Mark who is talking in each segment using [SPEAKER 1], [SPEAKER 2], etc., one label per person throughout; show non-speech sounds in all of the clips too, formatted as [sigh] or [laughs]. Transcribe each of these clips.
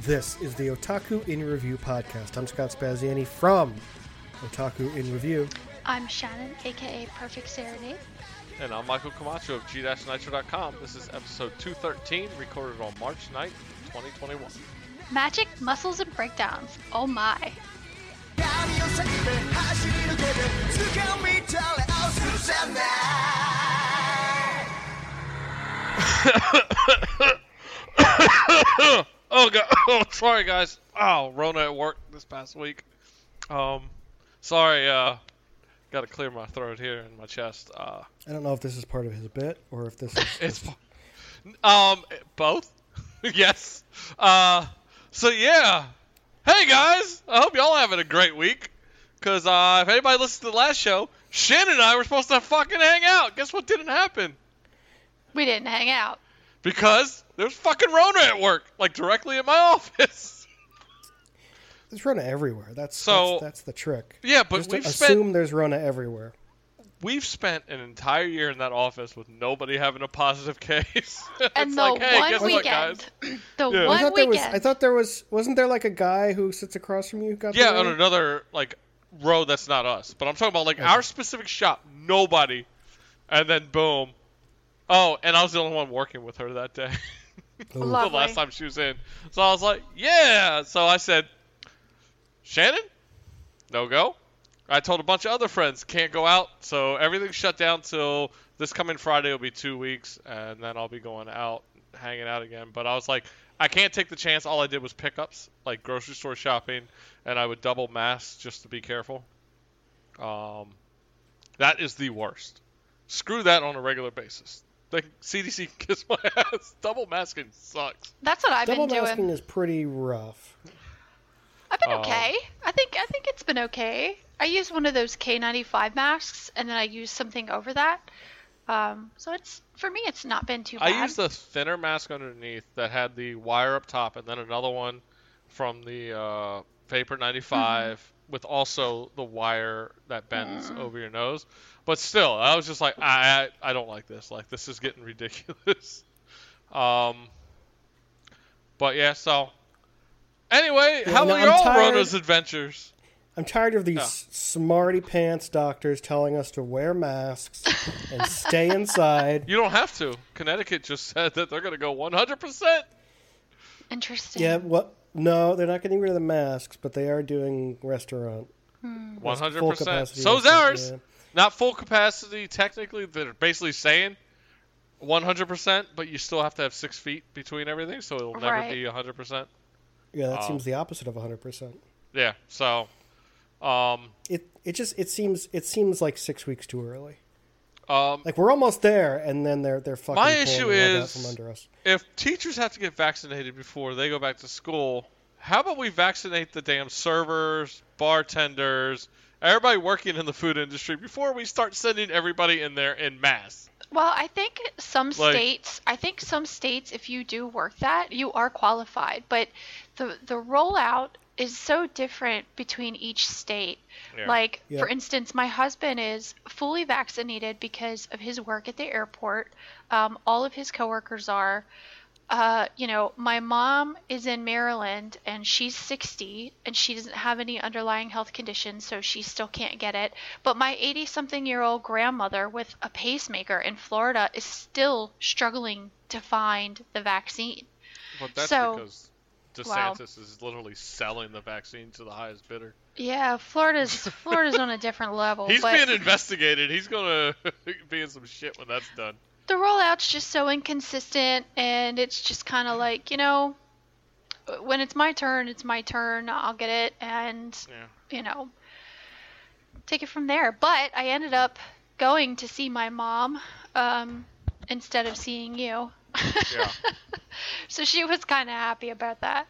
[SPEAKER 1] This is the Otaku in Review podcast. I'm Scott Spaziani from Otaku in Review.
[SPEAKER 2] I'm Shannon, aka Perfect Serenade.
[SPEAKER 3] And I'm Michael Camacho of G-Nitro.com. This is episode 213, recorded on March 9th, 2021.
[SPEAKER 2] Magic, muscles, and breakdowns. Oh my. [coughs]
[SPEAKER 3] oh god, [coughs] oh sorry guys. Oh, Rona at work this past week. Um, sorry. Uh, got to clear my throat here and my chest. Uh,
[SPEAKER 1] I don't know if this is part of his bit or if this is. [laughs]
[SPEAKER 3] it's um both. [laughs] yes. Uh, so yeah. Hey guys, I hope y'all having a great week. Cause uh, if anybody listened to the last show, Shannon and I were supposed to fucking hang out. Guess what didn't happen?
[SPEAKER 2] We didn't hang out.
[SPEAKER 3] Because there's fucking Rona at work, like directly at my office.
[SPEAKER 1] There's Rona everywhere. That's
[SPEAKER 3] So-
[SPEAKER 1] that's, that's the trick.
[SPEAKER 3] yeah, but
[SPEAKER 1] Just
[SPEAKER 3] we've
[SPEAKER 1] assume
[SPEAKER 3] spent
[SPEAKER 1] there's Rona everywhere.
[SPEAKER 3] we've spent an entire year in that office with nobody having a positive [laughs] case.
[SPEAKER 2] And the
[SPEAKER 3] like, hey,
[SPEAKER 2] one
[SPEAKER 3] guess what,
[SPEAKER 2] weekend, [clears throat] the
[SPEAKER 3] Yeah. I
[SPEAKER 2] one
[SPEAKER 1] I thought there was.
[SPEAKER 2] weekend,
[SPEAKER 1] I thought there was. Wasn't there like a guy who sits across from you who got?
[SPEAKER 3] Yeah, on another like row that's not us. But I'm talking about like
[SPEAKER 1] Okay.
[SPEAKER 3] our specific shop, nobody. And then boom. Oh, and I was the only one working with her that day. [laughs] the last time she was in. So I was like, yeah. So I said, Shannon, no go. I told a bunch of other friends can't go out, so everything's shut down till this coming Friday will be two weeks, and then I'll be going out, hanging out again. But I was like, I can't take the chance. All I did was pickups, like grocery store shopping, and I would double mask just to be careful. Um, that is the worst. Screw that on a regular basis. The CDC can [laughs] kiss my ass. Double masking sucks.
[SPEAKER 2] that's what I've
[SPEAKER 1] Double
[SPEAKER 2] been doing.
[SPEAKER 1] Double masking is pretty rough.
[SPEAKER 2] I've been
[SPEAKER 3] Um,
[SPEAKER 2] okay. I think I think it's been okay. I use one of those K95 masks, and then I use something over that. Um, so it's for me, it's not been too bad.
[SPEAKER 3] I used a thinner mask underneath that had the wire up top, and then another one from the uh, Vapor 95
[SPEAKER 2] Mm-hmm.
[SPEAKER 3] With also the wire that bends
[SPEAKER 2] Mm.
[SPEAKER 3] over your nose. But still, I was just like, I, I, I don't like this. Like, this is getting ridiculous. [laughs] um, but yeah, so. Anyway,
[SPEAKER 1] Yeah,
[SPEAKER 3] how
[SPEAKER 1] no,
[SPEAKER 3] are
[SPEAKER 1] I'm
[SPEAKER 3] y'all
[SPEAKER 1] tired.
[SPEAKER 3] Rona's adventures?
[SPEAKER 1] I'm tired of these
[SPEAKER 3] Yeah.
[SPEAKER 1] smarty pants doctors telling us to wear masks and stay [laughs] inside.
[SPEAKER 3] You don't have to. Connecticut just said that they're going to go 100%.
[SPEAKER 2] Interesting.
[SPEAKER 1] Yeah, what? No, they're not getting rid of the masks, but they are doing restaurant.
[SPEAKER 3] One hundred percent.
[SPEAKER 1] capacity
[SPEAKER 3] So's ours.
[SPEAKER 1] yeah.
[SPEAKER 3] Not full capacity technically. They're basically saying one hundred percent, but you still have to have six feet between everything, so it'll never
[SPEAKER 2] Right.
[SPEAKER 3] be hundred percent.
[SPEAKER 1] Yeah, that
[SPEAKER 3] Oh.
[SPEAKER 1] seems the opposite of 100%.
[SPEAKER 3] Yeah. So, um,
[SPEAKER 1] It it just it seems it seems like 6 weeks too early.
[SPEAKER 3] Um,
[SPEAKER 1] Like we're almost there and then they're they're fucking
[SPEAKER 3] My issue
[SPEAKER 1] the rug out
[SPEAKER 3] is-
[SPEAKER 1] from under us.
[SPEAKER 3] if teachers have to get vaccinated before they go back to school, how about we vaccinate the damn servers, bartenders, everybody working in the food industry before we start sending everybody in there in mass?
[SPEAKER 2] Well, I think some
[SPEAKER 3] Like-
[SPEAKER 2] states, I think some states, if you do work that, you are qualified. But the the rollout is so different between each state.
[SPEAKER 3] Yeah.
[SPEAKER 2] Like,
[SPEAKER 1] Yeah.
[SPEAKER 2] for instance, my husband is fully vaccinated because of his work at the airport. Um, all of his coworkers are. Uh, you know, my mom is in Maryland and she's 60 and she doesn't have any underlying health conditions, so she still can't get it. But my 80 something year old grandmother with a pacemaker in Florida is still struggling to find the vaccine.
[SPEAKER 3] But that's
[SPEAKER 2] So-
[SPEAKER 3] because
[SPEAKER 2] wow.
[SPEAKER 3] DeSantis is literally selling the vaccine to the highest bidder.
[SPEAKER 2] Yeah, Florida's [laughs] Florida's on a different level.
[SPEAKER 3] He's being investigated. He's gonna [laughs] be in some shit when that's done.
[SPEAKER 2] the rollout's just so inconsistent, and it's just kind of like you know, when it's my turn, it's my turn. I'll get it, and
[SPEAKER 3] Yeah.
[SPEAKER 2] you know, take it from there. But I ended up going to see my mom um, instead of seeing you.
[SPEAKER 3] Yeah. [laughs]
[SPEAKER 2] so she was kind of happy about that.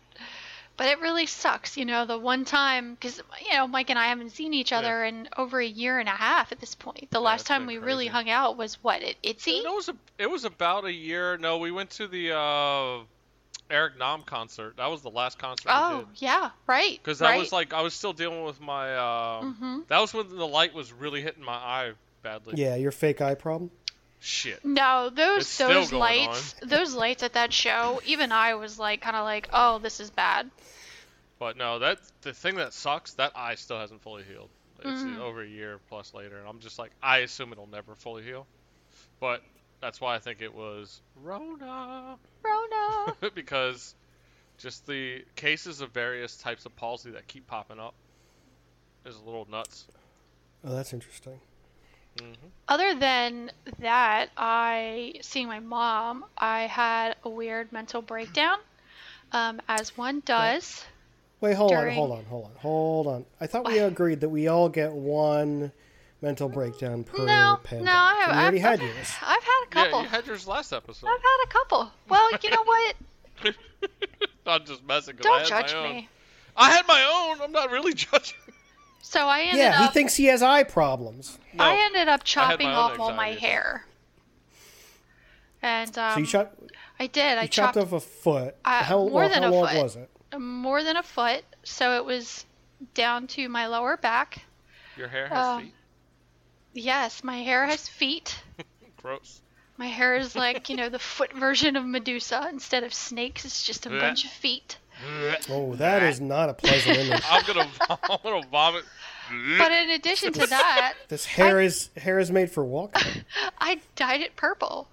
[SPEAKER 2] But it really sucks, you know, the one time, because, you know, Mike and I haven't seen each other in over a year and a half at this point. The last time
[SPEAKER 3] been
[SPEAKER 2] we really hung out was what, at ITZY?
[SPEAKER 3] It was a, it was about a year. No, we went to the uh, Eric Nam concert. That was the last concert we
[SPEAKER 2] Oh,
[SPEAKER 3] did.
[SPEAKER 2] yeah, right.
[SPEAKER 3] Because that
[SPEAKER 2] right.
[SPEAKER 3] was like I was still dealing with my. Uh,
[SPEAKER 2] Mhm.
[SPEAKER 3] That was when the light was really hitting my eye badly.
[SPEAKER 1] Yeah, your fake eye problem.
[SPEAKER 3] Shit.
[SPEAKER 2] No, those
[SPEAKER 3] It's
[SPEAKER 2] those lights, [laughs] those lights at that show, even I was like, kind of like, oh, this is bad.
[SPEAKER 3] But no, that the thing that sucks. That eye still hasn't fully healed. It's
[SPEAKER 2] Mhm.
[SPEAKER 3] over a year plus later, and I'm just like, I assume it'll never fully heal. But that's why I think it was Rona,
[SPEAKER 2] Rona. [laughs]
[SPEAKER 3] because just the cases of various types of palsy that keep popping up is a little nuts.
[SPEAKER 1] Oh, that's interesting.
[SPEAKER 3] Hmm
[SPEAKER 2] Other than that, I seeing my mom, I had a weird mental breakdown, um, as one does.
[SPEAKER 1] Wait, hold
[SPEAKER 2] During-
[SPEAKER 1] on, hold on, hold on, hold on. I thought we agreed that we all get one mental breakdown per
[SPEAKER 2] No,
[SPEAKER 1] pandemic.
[SPEAKER 2] no, I have.
[SPEAKER 1] Already
[SPEAKER 2] I've,
[SPEAKER 1] had
[SPEAKER 2] I've,
[SPEAKER 1] yours. [laughs]
[SPEAKER 2] I've had a couple.
[SPEAKER 3] Yeah, you had yours last episode.
[SPEAKER 2] I've had a couple. Well, you know what? [laughs]
[SPEAKER 3] I'm just messing. 'cause I
[SPEAKER 2] Don't
[SPEAKER 3] had
[SPEAKER 2] judge
[SPEAKER 3] my own.
[SPEAKER 2] me.
[SPEAKER 3] I had my own. I'm not really [laughs] judging.
[SPEAKER 2] So I ended
[SPEAKER 1] Yeah, he thinks he has eye problems.
[SPEAKER 3] No,
[SPEAKER 2] I ended up chopping off all my hair. And um,
[SPEAKER 1] so you chopped,
[SPEAKER 2] I did. I
[SPEAKER 1] chopped
[SPEAKER 2] chopped
[SPEAKER 1] off a foot.
[SPEAKER 2] Uh,
[SPEAKER 1] how
[SPEAKER 2] more
[SPEAKER 1] long,
[SPEAKER 2] than
[SPEAKER 1] how
[SPEAKER 2] a
[SPEAKER 1] long
[SPEAKER 2] foot.
[SPEAKER 1] was it?
[SPEAKER 2] more than a foot, so it was down to my lower back.
[SPEAKER 3] Your hair has
[SPEAKER 2] Uh,
[SPEAKER 3] feet.
[SPEAKER 2] Yes, my hair has feet. [laughs]
[SPEAKER 3] Gross.
[SPEAKER 2] My hair is like, you know, the foot version of Medusa. Instead of snakes, it's just a [laughs]
[SPEAKER 3] Blech.
[SPEAKER 2] bunch of feet.
[SPEAKER 1] Oh, that is not a pleasant [laughs] image.
[SPEAKER 3] I'm gonna, I'm gonna vomit.
[SPEAKER 2] But in addition to that,
[SPEAKER 1] This hair is hair is made for walking. [laughs]
[SPEAKER 2] I dyed it purple.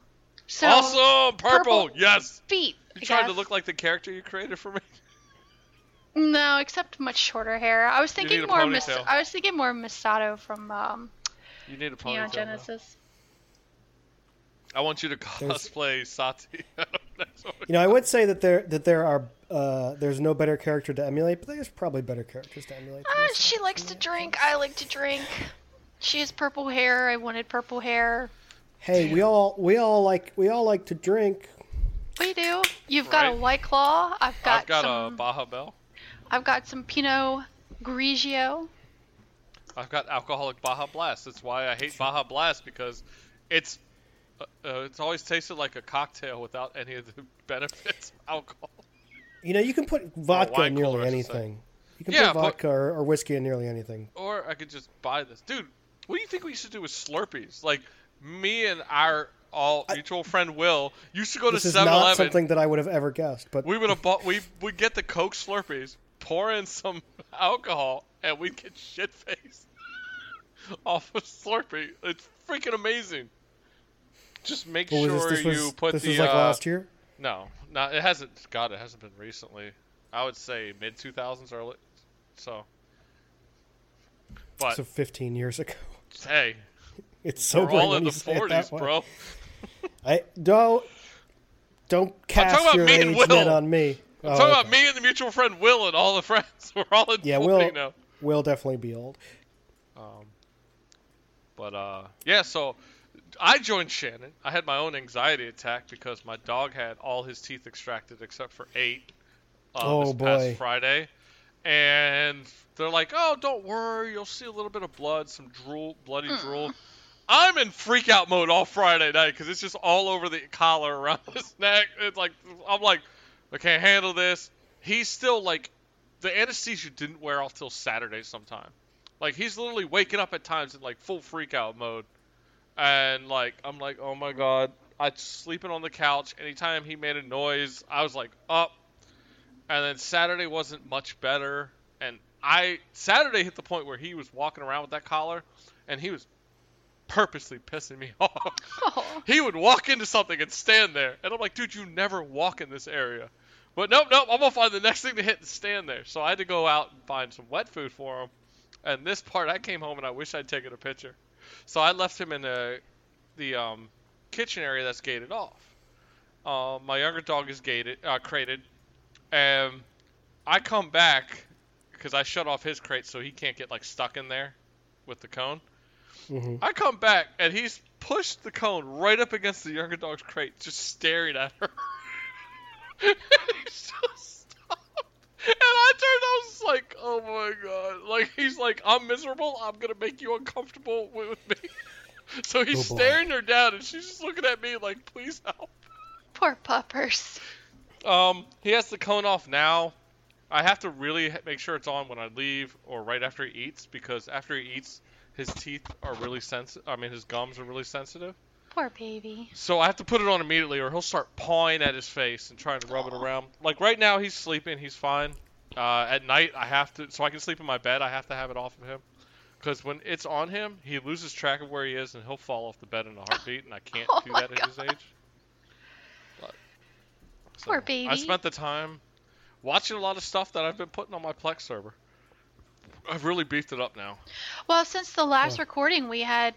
[SPEAKER 2] So
[SPEAKER 3] awesome, purple.
[SPEAKER 2] purple.
[SPEAKER 3] Yes.
[SPEAKER 2] feet.
[SPEAKER 3] You
[SPEAKER 2] I
[SPEAKER 3] tried to look like the character you created for me.
[SPEAKER 2] No, except much shorter hair. I was thinking more. Mis- I was thinking more Misato from um,
[SPEAKER 3] You need a
[SPEAKER 2] Neon
[SPEAKER 3] ponytail. now.
[SPEAKER 2] Genesis.
[SPEAKER 3] I want you to [laughs]
[SPEAKER 1] There's-
[SPEAKER 3] cosplay Sati.
[SPEAKER 1] You know, I would say that there that there are uh, there's no better character to emulate, but there's probably better characters to emulate.
[SPEAKER 2] Uh, she likes to drink. I like to drink. She has purple hair. I wanted purple hair.
[SPEAKER 1] Hey, we all we all like we all like to drink.
[SPEAKER 2] We do. You've got a white claw. I've got,
[SPEAKER 3] I've got
[SPEAKER 2] some.
[SPEAKER 3] a Baja Bell.
[SPEAKER 2] I've got some Pinot Grigio.
[SPEAKER 3] I've got alcoholic Baja Blast. That's why I hate Baja Blast because it's uh, uh, it's always tasted like a cocktail without any of the [laughs] benefits of alcohol.
[SPEAKER 1] You know, you can put vodka
[SPEAKER 3] wine
[SPEAKER 1] in nearly
[SPEAKER 3] cooler, I should say.
[SPEAKER 1] anything. You can
[SPEAKER 3] Yeah,
[SPEAKER 1] put
[SPEAKER 3] but-
[SPEAKER 1] vodka or, or whiskey in nearly anything.
[SPEAKER 3] Or I could just buy this. Dude, what do you think we should do with Slurpees? Like, me and our all mutual friend Will used to go
[SPEAKER 1] This
[SPEAKER 3] to
[SPEAKER 1] is
[SPEAKER 3] 7
[SPEAKER 1] not
[SPEAKER 3] Eleven.
[SPEAKER 1] something that I would have ever guessed, but
[SPEAKER 3] We would have bought, we would get the Coke Slurpees, pour in some [laughs] alcohol, and we'd get shit faced [laughs] off of Slurpee. It's freaking amazing. Just make
[SPEAKER 1] what was
[SPEAKER 3] sure
[SPEAKER 1] this? This was
[SPEAKER 3] you put
[SPEAKER 1] this
[SPEAKER 3] the.
[SPEAKER 1] was like
[SPEAKER 3] uh,
[SPEAKER 1] last year.
[SPEAKER 3] No, not it hasn't. God, it hasn't been recently. I would say mid 2000s early. So. But
[SPEAKER 1] So 15 years ago.
[SPEAKER 3] hey, [laughs]
[SPEAKER 1] It's
[SPEAKER 3] so
[SPEAKER 1] we're
[SPEAKER 3] all in the
[SPEAKER 1] say it that
[SPEAKER 3] 40s, bro. [laughs]
[SPEAKER 1] I don't don't cast your age
[SPEAKER 3] Will.
[SPEAKER 1] net on me.
[SPEAKER 3] I'm
[SPEAKER 1] Oh,
[SPEAKER 3] talking
[SPEAKER 1] okay.
[SPEAKER 3] about me and the mutual friend Will and all the friends. [laughs] We're all in
[SPEAKER 1] Yeah, Will-
[SPEAKER 3] now.
[SPEAKER 1] We'll definitely be old.
[SPEAKER 3] Um, but uh, yeah, so I joined Shannon. I had my own anxiety attack because my dog had all his teeth extracted except for eight. Uh,
[SPEAKER 1] Oh,
[SPEAKER 3] this
[SPEAKER 1] boy.
[SPEAKER 3] past Friday, and they're like, "Oh, don't worry, you'll see a little bit of blood, some drool, bloody drool." I'm in freak out mode all Friday night because it's just all over the collar around [laughs] his neck. It's like I'm like, I can't handle this. He's still like, the anesthesia didn't wear off till Saturday sometime. Like he's literally waking up at times in like full freak out mode, and like I'm like, oh my god, I sleeping on the couch. Anytime he made a noise, I was like up. And then Saturday wasn't much better, and I Saturday hit the point where he was walking around with that collar, and he was purposely pissing me [laughs] off.
[SPEAKER 2] Oh,
[SPEAKER 3] he would walk into something and stand there, and I'm like, dude, you never walk in this area. But nope, nope, I'm gonna find the next thing to hit and stand there. So I had to go out and find some wet food for him. And this part, I came home and I wish I'd taken a picture. So I left him in the the um, kitchen area that's gated off. Uh, my younger dog is gated, uh, crated, and I come back because I shut off his crate so he can't get like stuck in there with the cone.
[SPEAKER 1] hmm
[SPEAKER 3] I come back and he's pushed the cone right up against the younger dog's crate, just staring at her. [laughs] he's just. And I turned, I was like, oh my god. Like, he's like, I'm miserable. I'm going to make you uncomfortable with, with me. [laughs] So he's
[SPEAKER 1] Oh,
[SPEAKER 3] staring her down and she's just looking at me like, please help.
[SPEAKER 2] poor puppers.
[SPEAKER 3] Um, he has the cone off now. I have to really make sure it's on when I leave or right after he eats because after he eats, his teeth are really sensitive. I mean, his gums are really sensitive.
[SPEAKER 2] Poor baby.
[SPEAKER 3] So I have to put it on immediately, or he'll start pawing at his face and trying to rub it around. Like right now, he's sleeping, he's fine. Uh, at night, I have to, so I can sleep in my bed. I have to have it off of him, because when it's on him, he loses track of where he is, and he'll fall off the bed in a heartbeat, and I can't [laughs]
[SPEAKER 2] Oh
[SPEAKER 3] do
[SPEAKER 2] my
[SPEAKER 3] that at his age. But,
[SPEAKER 2] Poor
[SPEAKER 3] I spent the time watching a lot of stuff that I've been putting on my Plex server. I've really beefed it up now.
[SPEAKER 2] Well, since the last
[SPEAKER 1] Yeah.
[SPEAKER 2] recording, we had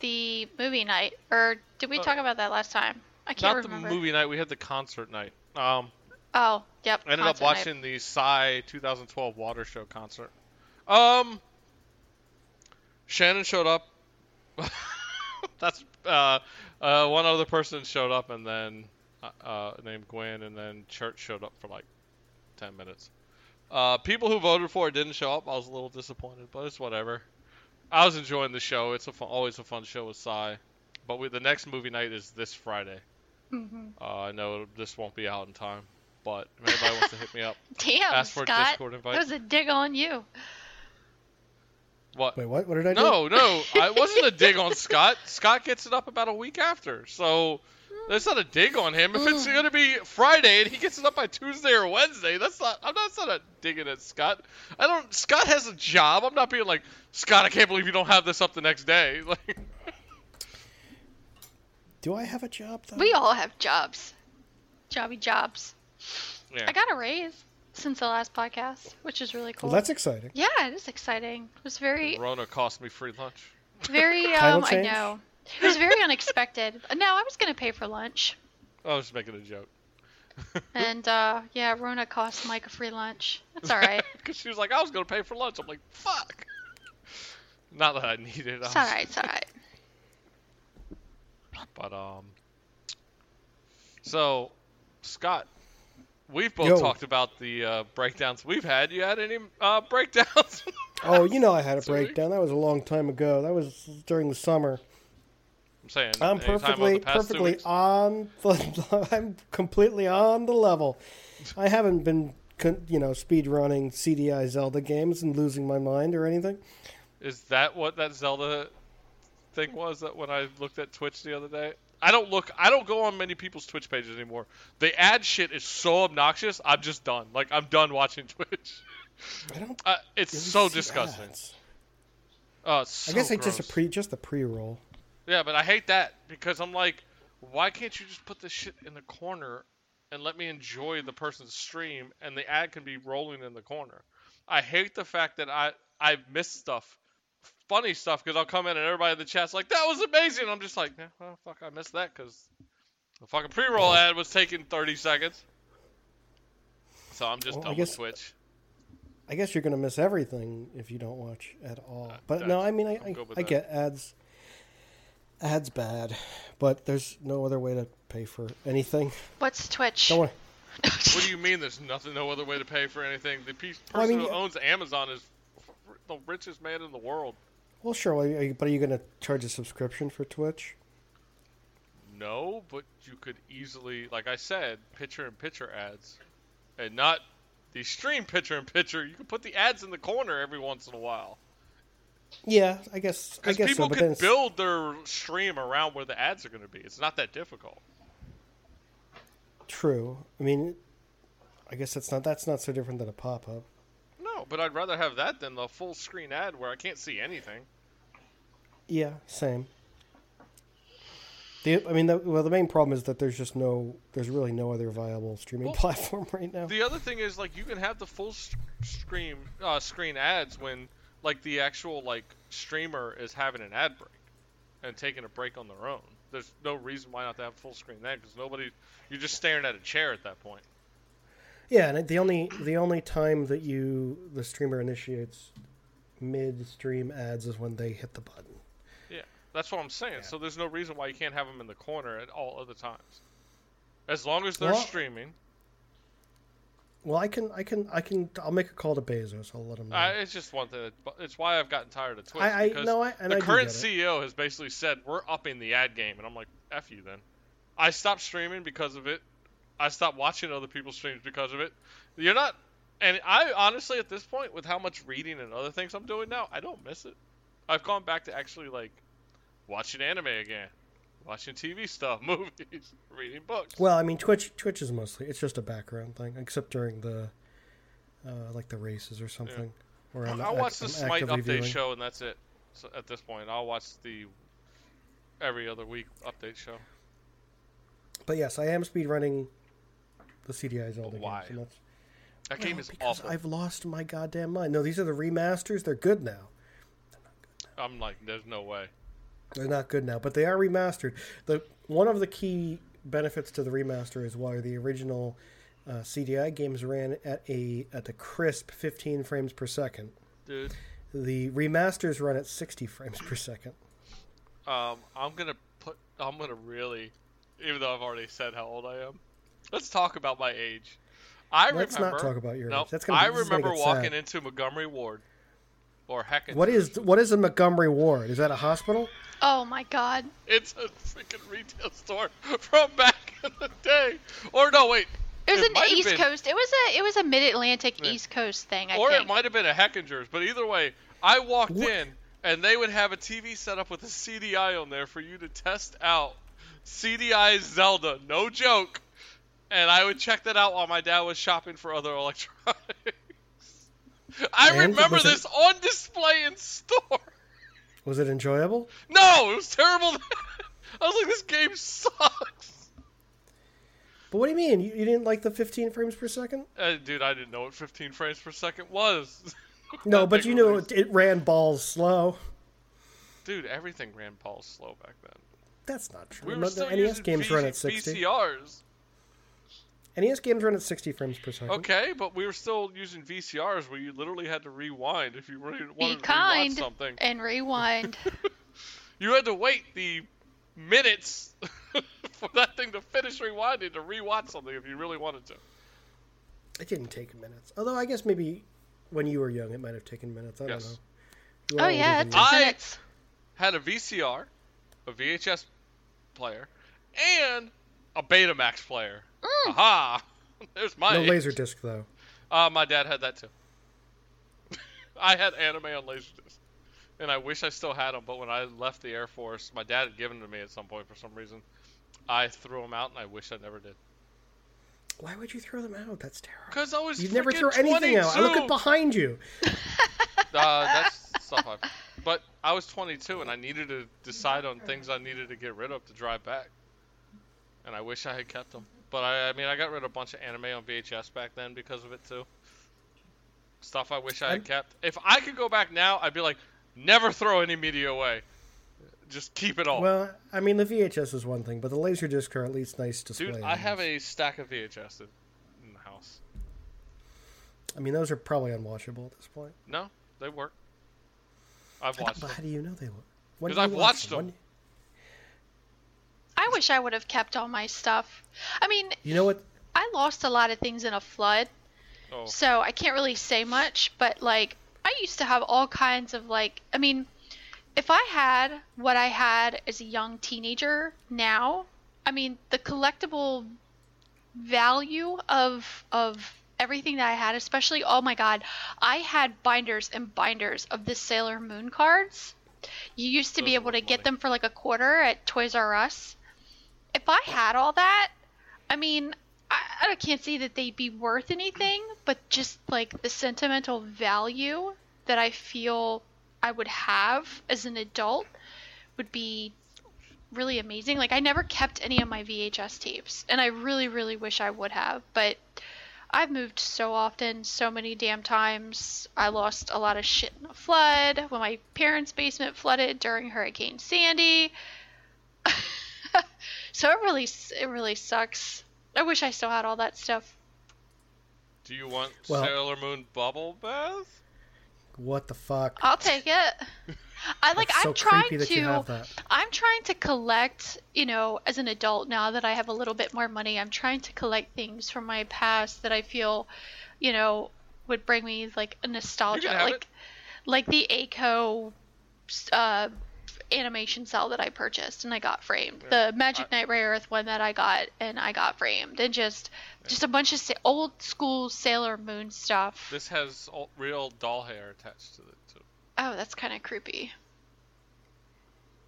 [SPEAKER 2] the movie night, or did we
[SPEAKER 3] Uh,
[SPEAKER 2] talk about that last time? I can't
[SPEAKER 3] Not
[SPEAKER 2] remember.
[SPEAKER 3] the movie night, we had the concert night. Um,
[SPEAKER 2] Oh, yep.
[SPEAKER 3] I ended up
[SPEAKER 2] concert night.
[SPEAKER 3] watching the Psy 2012 Water Show concert. Um, Shannon showed up. [laughs] That's uh, uh, one other person showed up, and then uh, uh, named Gwen, and then Church showed up for like 10 minutes. Uh, people who voted for it didn't show up. I was a little disappointed, but it's whatever. I was enjoying the show. It's a fun, always a fun show with Psy. But we, the next movie night is this Friday.
[SPEAKER 2] Mhm.
[SPEAKER 3] Uh, I know this won't be out in time, but if anybody wants to hit me up, [laughs]
[SPEAKER 2] Damn,
[SPEAKER 3] ask for a
[SPEAKER 2] Scott.
[SPEAKER 3] Discord invite.
[SPEAKER 2] That was a dig on you.
[SPEAKER 3] What?
[SPEAKER 1] Wait, what? What did I do?
[SPEAKER 3] No, no, I wasn't a dig on Scott. Scott gets it up about a week after, so that's not a dig on him. If it's gonna be Friday and he gets it up by Tuesday or Wednesday, that's not. I'm not. That's not a digging at Scott. I don't. Scott has a job. I'm not being like Scott. I can't believe you don't have this up the next day. [laughs] Like,
[SPEAKER 1] Do I have a job though?
[SPEAKER 2] We all have jobs. Jobby jobs.
[SPEAKER 3] yeah.
[SPEAKER 2] I got a raise since the last podcast, which is really cool.
[SPEAKER 1] Well, that's exciting.
[SPEAKER 2] yeah, it is exciting. It was very,
[SPEAKER 3] Rona cost me free lunch.
[SPEAKER 2] very. Um, I know. It was very unexpected. No, I was gonna pay for lunch,
[SPEAKER 3] I was just making a joke.
[SPEAKER 2] and uh, yeah, Rona cost Mike a free lunch. That's all right. [laughs]
[SPEAKER 3] Because she was like, I was gonna pay for lunch. I'm like, fuck. Not that I need it. I
[SPEAKER 2] It's
[SPEAKER 3] was-
[SPEAKER 2] all right. It's all right.
[SPEAKER 3] But um, so Scott, we've both
[SPEAKER 1] Yo.
[SPEAKER 3] talked about the uh, breakdowns we've had. You had any uh, breakdowns?
[SPEAKER 1] Oh, you know I had a [laughs]
[SPEAKER 3] Sorry.
[SPEAKER 1] breakdown. That was a long time ago. That was during the summer.
[SPEAKER 3] I'm saying.
[SPEAKER 1] I'm perfectly, perfectly on the. [laughs] I'm completely on the level. I haven't been, you know, speed running CDI Zelda games and losing my mind or anything.
[SPEAKER 3] Is that what that Zelda thing was? That when I looked at Twitch the other day. I don't look. I don't go on many people's Twitch pages anymore. The ad shit is so obnoxious. I'm just done. Like I'm done watching [laughs] Twitch.
[SPEAKER 1] I don't.
[SPEAKER 3] Uh, it's
[SPEAKER 1] really
[SPEAKER 3] so disgusting.
[SPEAKER 1] ads.
[SPEAKER 3] Oh, it's
[SPEAKER 1] I
[SPEAKER 3] so
[SPEAKER 1] guess it's just a pre, just the pre-roll.
[SPEAKER 3] Yeah, but I hate that because I'm like, why can't you just put this shit in the corner and let me enjoy the person's stream and the ad can be rolling in the corner? I hate the fact that I I miss stuff, funny stuff, because I'll come in and everybody in the chat's like, that was amazing. I'm just like, yeah, well, fuck, I missed that because the fucking pre-roll ad was taking 30 seconds. So I'm just
[SPEAKER 1] Well,
[SPEAKER 3] done
[SPEAKER 1] guess-
[SPEAKER 3] with Twitch.
[SPEAKER 1] I guess you're going to miss everything if you don't watch at all.
[SPEAKER 3] Uh,
[SPEAKER 1] But no, I mean, I, I, I get ads. Ads bad, but there's no other way to pay for anything.
[SPEAKER 2] What's Twitch?
[SPEAKER 1] Don't want. [laughs]
[SPEAKER 3] What do you mean? There's nothing, no other way to pay for anything? The pe- person
[SPEAKER 1] Well, I mean,
[SPEAKER 3] who
[SPEAKER 1] yeah.
[SPEAKER 3] owns Amazon is the richest man in the world.
[SPEAKER 1] Well, sure. well, are you- But are you going to charge a subscription for Twitch?
[SPEAKER 3] No, but you could easily, like I said, picture in picture ads, and not the stream picture in picture. You could put the ads in the corner every once in a while,
[SPEAKER 1] Yeah, I guess. I
[SPEAKER 3] because
[SPEAKER 1] guess
[SPEAKER 3] people
[SPEAKER 1] so.
[SPEAKER 3] Can build their stream around where the ads are going to be. It's not that difficult.
[SPEAKER 1] true. I mean, I guess that's not that's not so different than a pop up.
[SPEAKER 3] No, but I'd rather have that than the full screen ad where I can't see anything.
[SPEAKER 1] Yeah, same. The, I mean, the, well, the main problem is that there's just no, there's really no other viable streaming
[SPEAKER 3] Well,
[SPEAKER 1] platform [laughs] right now.
[SPEAKER 3] The other thing is like you can have the full s- screen uh, screen ads when like the actual like streamer is having an ad break and taking a break on their own. There's no reason why not to have full screen then, because nobody you're just staring at a chair at that point.
[SPEAKER 1] Yeah, and the only the only time that you the streamer initiates mid stream ads is when they hit the button.
[SPEAKER 3] Yeah, that's what I'm saying. So there's no reason why you can't have them in the corner at all other times, as long as they're
[SPEAKER 1] Well-
[SPEAKER 3] streaming.
[SPEAKER 1] Well, I can I can I can I'll make a call to Bezos. I'll let him know.
[SPEAKER 3] I, it's just one thing. It's why I've gotten tired of Twitch
[SPEAKER 1] I, I
[SPEAKER 3] because
[SPEAKER 1] no, I, and
[SPEAKER 3] the
[SPEAKER 1] I
[SPEAKER 3] current. CEO has basically said we're upping the ad game, and I'm like, f you then. I stopped streaming because of it. I stopped watching other people's streams because of it. You're not, and I honestly at this point, with how much reading and other things I'm doing now, I don't miss it. I've gone back to actually like watching anime again. Watching TV stuff, [laughs] movies, reading books.
[SPEAKER 1] Well, I mean, Twitch Twitch is mostly it's just a background thing, except during the uh, like the races or something. Where I'm,
[SPEAKER 3] I'll watch the
[SPEAKER 1] I'm
[SPEAKER 3] Smite update
[SPEAKER 1] viewing.
[SPEAKER 3] show, and that's it. So at this point, I'll watch the every other week update show.
[SPEAKER 1] But yes, I am speed running the CDI Zelda
[SPEAKER 3] why?
[SPEAKER 1] games.
[SPEAKER 3] That game
[SPEAKER 1] Well,
[SPEAKER 3] is
[SPEAKER 1] because
[SPEAKER 3] awful.
[SPEAKER 1] I've lost my goddamn mind. No, these are the remasters. They're good now.
[SPEAKER 3] I'm like, there's no way.
[SPEAKER 1] They're not good now, but they are remastered. The one of the key benefits to the remaster is while the original uh, CDI games ran at a at the crisp 15 frames per second,
[SPEAKER 3] Dude,
[SPEAKER 1] the remasters run at 60 frames per second.
[SPEAKER 3] um, I'm gonna put. I'm gonna really, even though I've already said how old I am. Let's talk about my age. I
[SPEAKER 1] Let's
[SPEAKER 3] remember.
[SPEAKER 1] not talk about your
[SPEAKER 3] Nope,
[SPEAKER 1] age. That's gonna,
[SPEAKER 3] I
[SPEAKER 1] this is gonna
[SPEAKER 3] remember walking
[SPEAKER 1] sad.
[SPEAKER 3] into Montgomery Ward, or Hecken.
[SPEAKER 1] What is what is a Montgomery Ward? Is that a hospital?
[SPEAKER 2] Oh my god.
[SPEAKER 3] It's a freaking retail store from back in the day. Or no, wait.
[SPEAKER 2] It was
[SPEAKER 3] It
[SPEAKER 2] an East
[SPEAKER 3] been-
[SPEAKER 2] Coast. It was a it was a Mid Atlantic
[SPEAKER 3] Yeah.
[SPEAKER 2] East Coast thing. I
[SPEAKER 3] or
[SPEAKER 2] think.
[SPEAKER 3] it might have been a Hechinger's, but either way, I walked
[SPEAKER 1] What?
[SPEAKER 3] in and they would have a TV set up with a CDI on there for you to test out CDI Zelda, no joke. And I would check that out while my dad was shopping for other [laughs] electronics. I
[SPEAKER 1] And
[SPEAKER 3] remember
[SPEAKER 1] was it-
[SPEAKER 3] this on display in store.
[SPEAKER 1] Was it enjoyable?
[SPEAKER 3] No, it was terrible. [laughs] I was like, this game sucks.
[SPEAKER 1] But what do you mean? You, you didn't like the 15 frames per second?
[SPEAKER 3] Uh, dude, I didn't know what 15 frames per second was. [laughs]
[SPEAKER 1] No, but you know
[SPEAKER 3] release.
[SPEAKER 1] it, it ran balls slow.
[SPEAKER 3] Dude, everything ran balls slow back then.
[SPEAKER 1] That's not true.
[SPEAKER 3] We were
[SPEAKER 1] No,
[SPEAKER 3] still
[SPEAKER 1] the NES games
[SPEAKER 3] V-
[SPEAKER 1] run at 60.
[SPEAKER 3] VCRs.
[SPEAKER 1] NES games run at 60 frames per second.
[SPEAKER 3] Okay, but we were still using VCRs where you literally had to rewind if you really
[SPEAKER 2] Be
[SPEAKER 3] wanted to rewatch
[SPEAKER 2] kind
[SPEAKER 3] something.
[SPEAKER 2] and rewind. [laughs]
[SPEAKER 3] You had to wait the minutes [laughs] for that thing to finish rewinding to rewatch something if you really wanted to.
[SPEAKER 1] It didn't take minutes. Although I guess maybe when you were young, it might have taken minutes. I
[SPEAKER 3] Yes.
[SPEAKER 1] don't know. You
[SPEAKER 2] oh yeah, it
[SPEAKER 1] me.
[SPEAKER 2] took
[SPEAKER 3] I-
[SPEAKER 2] minutes.
[SPEAKER 3] Had a VCR, a VHS player, and a Betamax player.
[SPEAKER 2] Mm.
[SPEAKER 3] Aha! [laughs] There's my
[SPEAKER 1] no laser disc though.
[SPEAKER 3] Uh, my dad had that too. [laughs] I had anime on laser Laserdisc, and I wish I still had them. But when I left the Air Force, my dad had given them to me at some point for some reason. I threw them out, and I wish I never did.
[SPEAKER 1] Why would you throw them out? That's terrible.
[SPEAKER 3] Cause I was
[SPEAKER 1] You never throw anything out. I look at behind you. [laughs]
[SPEAKER 3] Uh, that's stuff I. But I was 22, and I needed to decide on things I needed to get rid of to drive back. And I wish I had kept them. But I, I mean, I got rid of a bunch of anime on VHS back then because of it too. Stuff I wish I had kept. If I could go back now, I'd be like, never throw any media away. Just keep it all.
[SPEAKER 1] Well, I mean the VHS is one thing, but the laser disc are at least nice display.
[SPEAKER 3] Dude, I have a stack of VHS in, the house.
[SPEAKER 1] I mean those are probably unwatchable at this point.
[SPEAKER 3] No, they work. I've watched
[SPEAKER 1] But
[SPEAKER 3] them.
[SPEAKER 1] how do you know they were? When
[SPEAKER 3] 'Cause
[SPEAKER 1] did
[SPEAKER 3] I've watched them.
[SPEAKER 1] When-
[SPEAKER 2] I wish I would have kept all my stuff. I mean,
[SPEAKER 1] You know what?
[SPEAKER 2] I lost a lot of things in a flood,
[SPEAKER 3] Oh,
[SPEAKER 2] so I can't really say much. But like, I used to have all kinds of like. I mean, if I had what I had as a young teenager now, I mean, the collectible value of of everything that I had, especially oh my god, I had binders and binders of the Sailor Moon cards. You used to be
[SPEAKER 3] Those are
[SPEAKER 2] able to
[SPEAKER 3] worth
[SPEAKER 2] get them for like a quarter at Toys R Us. If I had all that, I mean, I, I can't see that they'd be worth anything, but just like the sentimental value that I feel I would have as an adult would be really amazing. Like I never kept any of my VHS tapes, and I really, really wish I would have, but I've moved so often, so many damn times. I lost a lot of shit in a flood when my parents' basement flooded during Hurricane Sandy. [laughs] so it really, it really sucks. I wish I still had all that stuff.
[SPEAKER 3] do you want
[SPEAKER 1] Well-
[SPEAKER 3] Sailor Moon bubble bath?
[SPEAKER 1] What the fuck?
[SPEAKER 2] I'll take it. [laughs] I like.
[SPEAKER 1] That's so
[SPEAKER 2] I'm trying to.
[SPEAKER 1] you have that.
[SPEAKER 2] I'm trying to collect, you know, as an adult now that I have a little bit more money, I'm trying to collect things from my past that I feel, you know, would bring me like a nostalgia, like
[SPEAKER 3] it.
[SPEAKER 2] like the Aiko uh animation cell that I purchased and I got framed.
[SPEAKER 3] Yeah,
[SPEAKER 2] The Magic
[SPEAKER 3] I-
[SPEAKER 2] Knight Rare Earth one that I got and I got framed. And just just a bunch of sa- old school Sailor Moon stuff.
[SPEAKER 3] This has all, real doll hair attached to it too.
[SPEAKER 2] Oh, that's kind of creepy.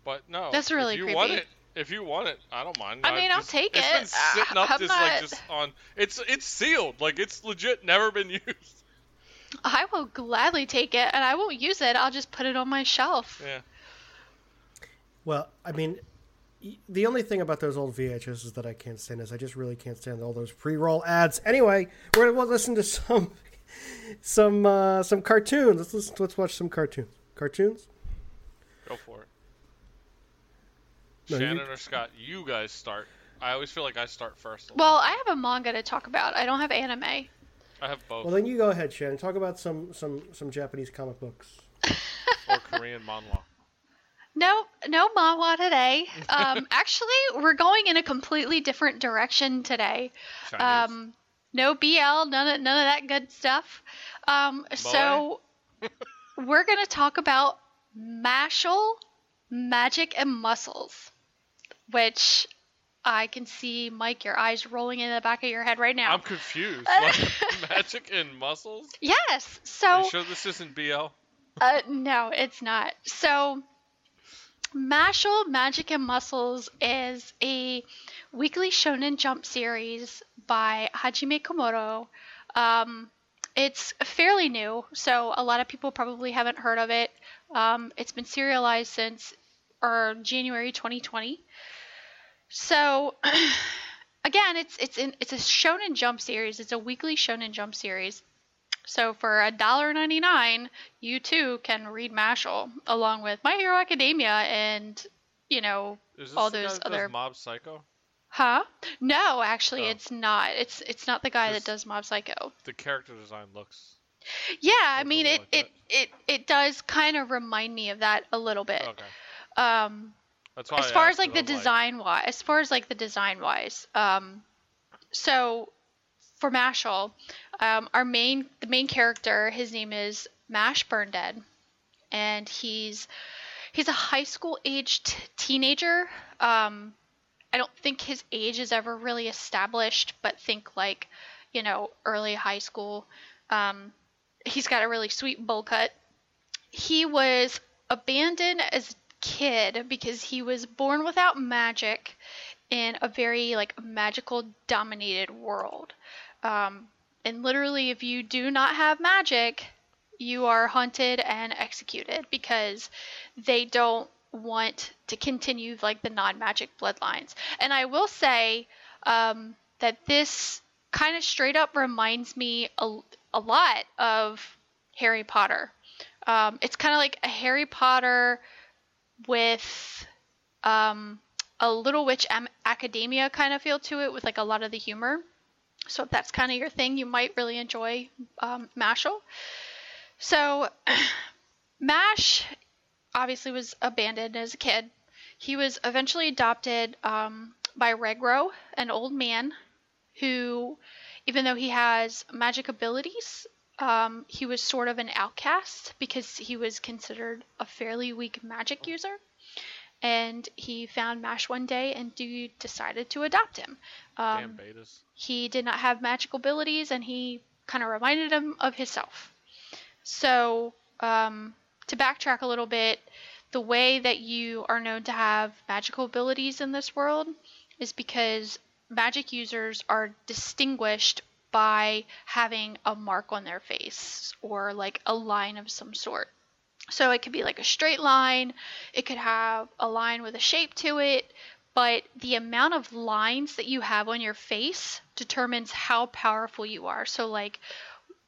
[SPEAKER 3] But no,
[SPEAKER 2] That's really
[SPEAKER 3] if you want it, If you want it, I don't mind.
[SPEAKER 2] I mean, I'll take
[SPEAKER 3] it's
[SPEAKER 2] It's
[SPEAKER 3] been sitting
[SPEAKER 2] Uh,
[SPEAKER 3] up
[SPEAKER 2] I'm
[SPEAKER 3] just
[SPEAKER 2] not-
[SPEAKER 3] like just on. It's it's sealed. Like it's legit never been [laughs] used.
[SPEAKER 2] I will gladly take it, and I won't use it. I'll just put it on my shelf.
[SPEAKER 3] Yeah.
[SPEAKER 1] Well, I mean, the only thing about those old VHSs that I can't stand is I just really can't stand all those pre-roll ads. Anyway, we're gonna listen to [laughs] some some uh, some cartoons. Let's listen, let's watch some cartoons. Cartoons.
[SPEAKER 3] Go for it.
[SPEAKER 1] No, you-
[SPEAKER 3] Shannon or Scott, you guys start. I always feel like I start first.
[SPEAKER 2] Well, I have a manga to talk about. I don't have anime.
[SPEAKER 3] I have both.
[SPEAKER 1] Well, then you go ahead, Shannon. Talk about some some some Japanese comic books. [laughs]
[SPEAKER 3] or Korean manhwa.
[SPEAKER 2] No, no manhwa today. Um, [laughs] actually, we're going in a completely different direction today. Um, no BL, none of none of that good stuff. Um, so [laughs] we're gonna talk about Mashle, Magic and Muscles, which I can see, Mike, your eyes rolling in the back of your head right now.
[SPEAKER 3] I'm confused. [laughs] Magic and muscles?
[SPEAKER 2] yes.
[SPEAKER 3] Are
[SPEAKER 2] So
[SPEAKER 3] you sure this isn't BL?
[SPEAKER 2] Uh, no, it's not. So, Mashle Magic and Muscles is a weekly shonen jump series by Hajime Komoto. Um, it's fairly new, so a lot of people probably haven't heard of it. Um, it's been serialized since or January 2020. So, [clears throat] again, it's it's in, it's a shonen jump series. It's a weekly shonen jump series. So for a dollar ninety nine, you too can read Mashle along with My Hero Academia and you know,
[SPEAKER 3] Is this
[SPEAKER 2] all
[SPEAKER 3] guy
[SPEAKER 2] those
[SPEAKER 3] does
[SPEAKER 2] other
[SPEAKER 3] Mob Psycho?
[SPEAKER 2] huh? No, actually,
[SPEAKER 3] Oh.
[SPEAKER 2] it's not. It's it's not the guy
[SPEAKER 3] Just-
[SPEAKER 2] that does Mob Psycho.
[SPEAKER 3] The character design looks.
[SPEAKER 2] Yeah, I mean it
[SPEAKER 3] like
[SPEAKER 2] it, it it does kind of remind me of that a little bit.
[SPEAKER 3] Okay.
[SPEAKER 2] Um,
[SPEAKER 3] That's why
[SPEAKER 2] as
[SPEAKER 3] I
[SPEAKER 2] far as like the design wise, as far as like the design wise, um, so for Mashle, um, our main the main character, his name is Mash Burndead, and he's he's a high school aged teenager. Um, I don't think his age is ever really established, but think like, you know, early high school. Um, he's got a really sweet bowl cut. He was abandoned as a kid because he was born without magic in a very like magical dominated world. Um, and literally, if you do not have magic, you are hunted and executed because they don't want to continue like the non-magic bloodlines. And I will say um, that this kind of straight up reminds me a, a lot of Harry Potter. Um, it's kind of like a Harry Potter with um, a Little Witch Academia kind of feel to it, with like a lot of the humor. So if that's kind of your thing, you might really enjoy um, Mashle. So [clears throat] Mash obviously was abandoned as a kid. He was eventually adopted um, by Regro, an old man who, even though he has magic abilities, um, he was sort of an outcast because he was considered a fairly weak magic user. And he found Mash one day and do, decided to adopt him.
[SPEAKER 3] Damn
[SPEAKER 2] Um,
[SPEAKER 3] betas.
[SPEAKER 2] he did not have magical abilities and he kind of reminded him of himself. So, um, to backtrack a little bit, the way that you are known to have magical abilities in this world is because magic users are distinguished by having a mark on their face or like a line of some sort. So it could be like a straight line, it could have a line with a shape to it, but the amount of lines that you have on your face determines how powerful you are. So, like,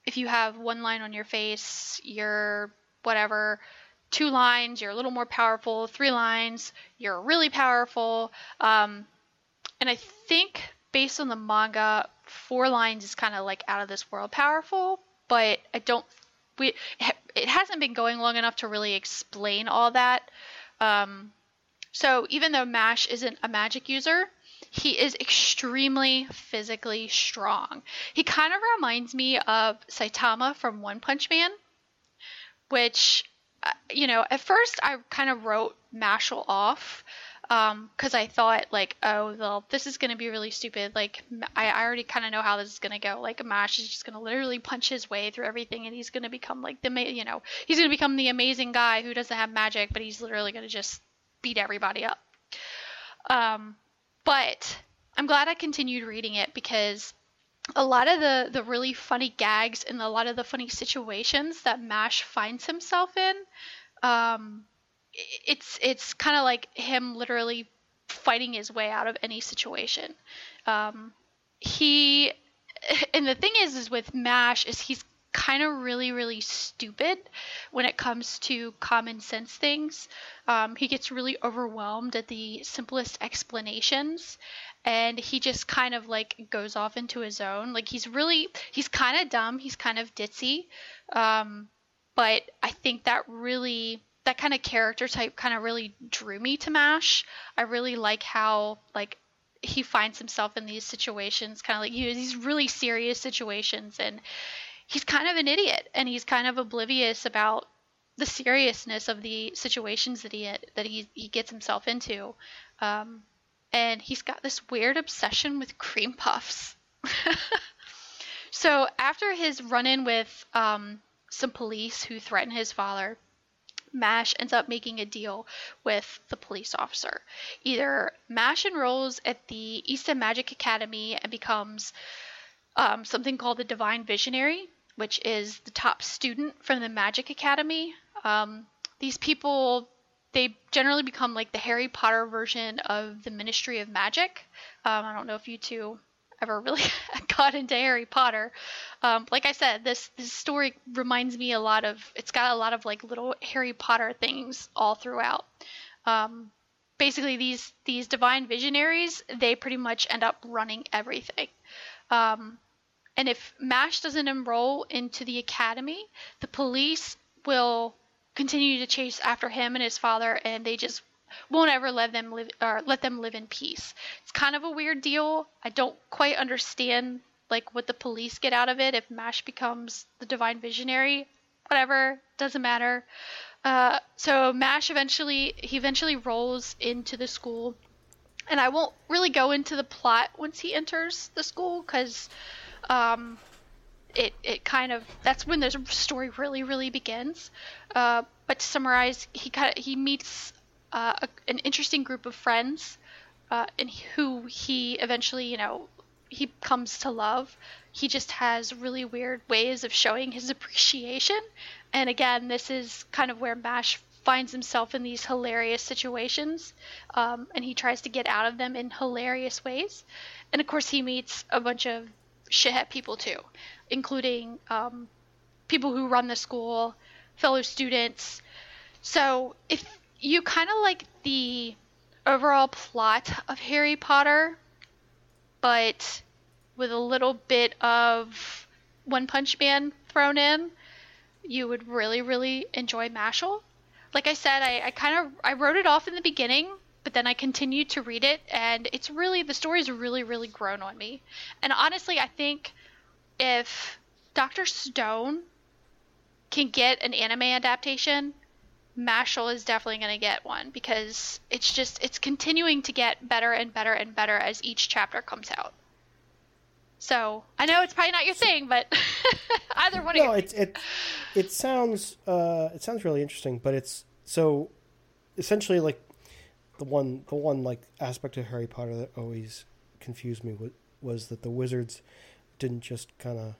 [SPEAKER 2] if you have one line on your face, you're whatever, two lines, you're a little more powerful, three lines, you're really powerful. Um, and I think based on the manga, four lines is kind of like out of this world powerful, but I don't. We it hasn't been going long enough to really explain all that. Um, so even though Mash isn't a magic user, he is extremely physically strong. He kind of reminds me of Saitama from One Punch Man, which, uh, you know, at first I kind of wrote Mashle off because I thought like, oh, well, this is gonna be really stupid. Like, I already kind of know how this is gonna go. Like, Mash is just gonna literally punch his way through everything, and he's gonna become like the, you know, he's gonna become the amazing guy who doesn't have magic, but he's literally gonna just beat everybody up. Um, but I'm glad I continued reading it because a lot of the the really funny gags and a lot of the funny situations that Mash finds himself in, um, it's it's kind of like him literally fighting his way out of any situation. Um, he [laughs] and the thing is is with Mash is he's kind of really really stupid when it comes to common sense things. Um, he gets really overwhelmed at the simplest explanations and he just kind of like goes off into his own. Like he's really he's kind of dumb, he's kind of ditzy. Um, but I think that really that kind of character type kind of really drew me to MASH. I really like how like he finds himself in these situations, kind of like you these really serious situations, and he's kind of an idiot, and he's kind of oblivious about the seriousness of the situations that he that he he gets himself into. Um, and he's got this weird obsession with cream puffs. [laughs] so after his run-in with um, some police who threaten his father, Mash ends up making a deal with the police officer. Either Mash enrolls at the Easton Magic Academy and becomes um, something called the Divine Visionary, which is the top student from the Magic Academy. Um, these people they generally become like the Harry Potter version of the Ministry of Magic. Um, I don't know if you two ever really [laughs] got into Harry Potter. Um, like I said, this this story reminds me a lot of. It's got a lot of like little Harry Potter things all throughout. Um, basically, these these divine visionaries they pretty much end up running everything. Um, and if Mash doesn't enroll into the academy, the police will continue to chase after him and his father, and they just won't ever let them live or let them live in peace. It's kind of a weird deal. I don't quite understand like what the police get out of it if Mash becomes the divine visionary. Whatever, doesn't matter. Uh, so Mash eventually he eventually rolls into the school, and I won't really go into the plot once he enters the school because um, it it kind of that's when the story really really begins. Uh, but to summarize, he kind of, he meets uh, a, an interesting group of friends, uh, and who he eventually you know he comes to love. He just has really weird ways of showing his [laughs] appreciation, and again, this is kind of where Mash finds himself in these hilarious situations, um, and he tries to get out of them in hilarious ways. And of course, he meets a bunch of shithead people too including um, people who run the school, fellow students. So if you kind of like the overall plot of Harry Potter, but with a little bit of One Punch Man thrown in, you would really, really enjoy Mashle. Like I said, I, I kind of I wrote it off in the beginning, but then I continued to read it, and it's really the story's really, really grown on me. And honestly, I think if Dr. Stone can get an anime adaptation, Mashle is definitely going to get one because it's just it's continuing to get better and better and better as each chapter comes out. So I know it's probably not your thing, but [laughs] either one.
[SPEAKER 1] No, it it it sounds uh, it sounds really interesting, but it's so essentially like the one the one like aspect of Harry Potter that always confused me was, was that the wizards didn't just kind of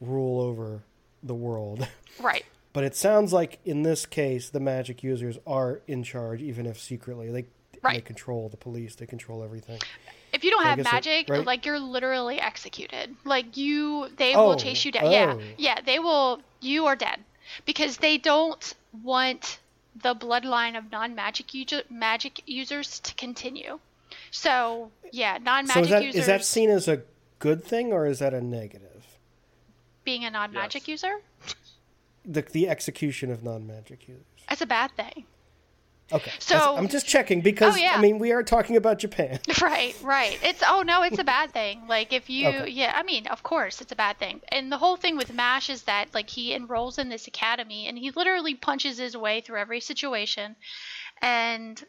[SPEAKER 1] rule over the world.
[SPEAKER 2] Right.
[SPEAKER 1] But it sounds like in this case, the magic users are in charge, even if secretly. They, right. they control the police, they control everything.
[SPEAKER 2] If you don't so have magic, right? like you're literally executed. Like you, they oh, will chase you down. Oh. Yeah, yeah, they will. You are dead because they don't want the bloodline of non-magic user, magic users to continue. So yeah, non-magic so
[SPEAKER 1] is that,
[SPEAKER 2] users.
[SPEAKER 1] Is that seen as a good thing or is that a negative?
[SPEAKER 2] Being a non magic yes. user?
[SPEAKER 1] The, the execution of non magic users.
[SPEAKER 2] That's a bad thing.
[SPEAKER 1] Okay. So I'm just checking because oh, yeah. I mean we are talking about Japan. [laughs]
[SPEAKER 2] Right, right. It's oh no, it's a bad thing. Like if you okay. yeah, I mean, of course it's a bad thing. And the whole thing with Mash is that like he enrolls in this academy and he literally punches his way through every situation and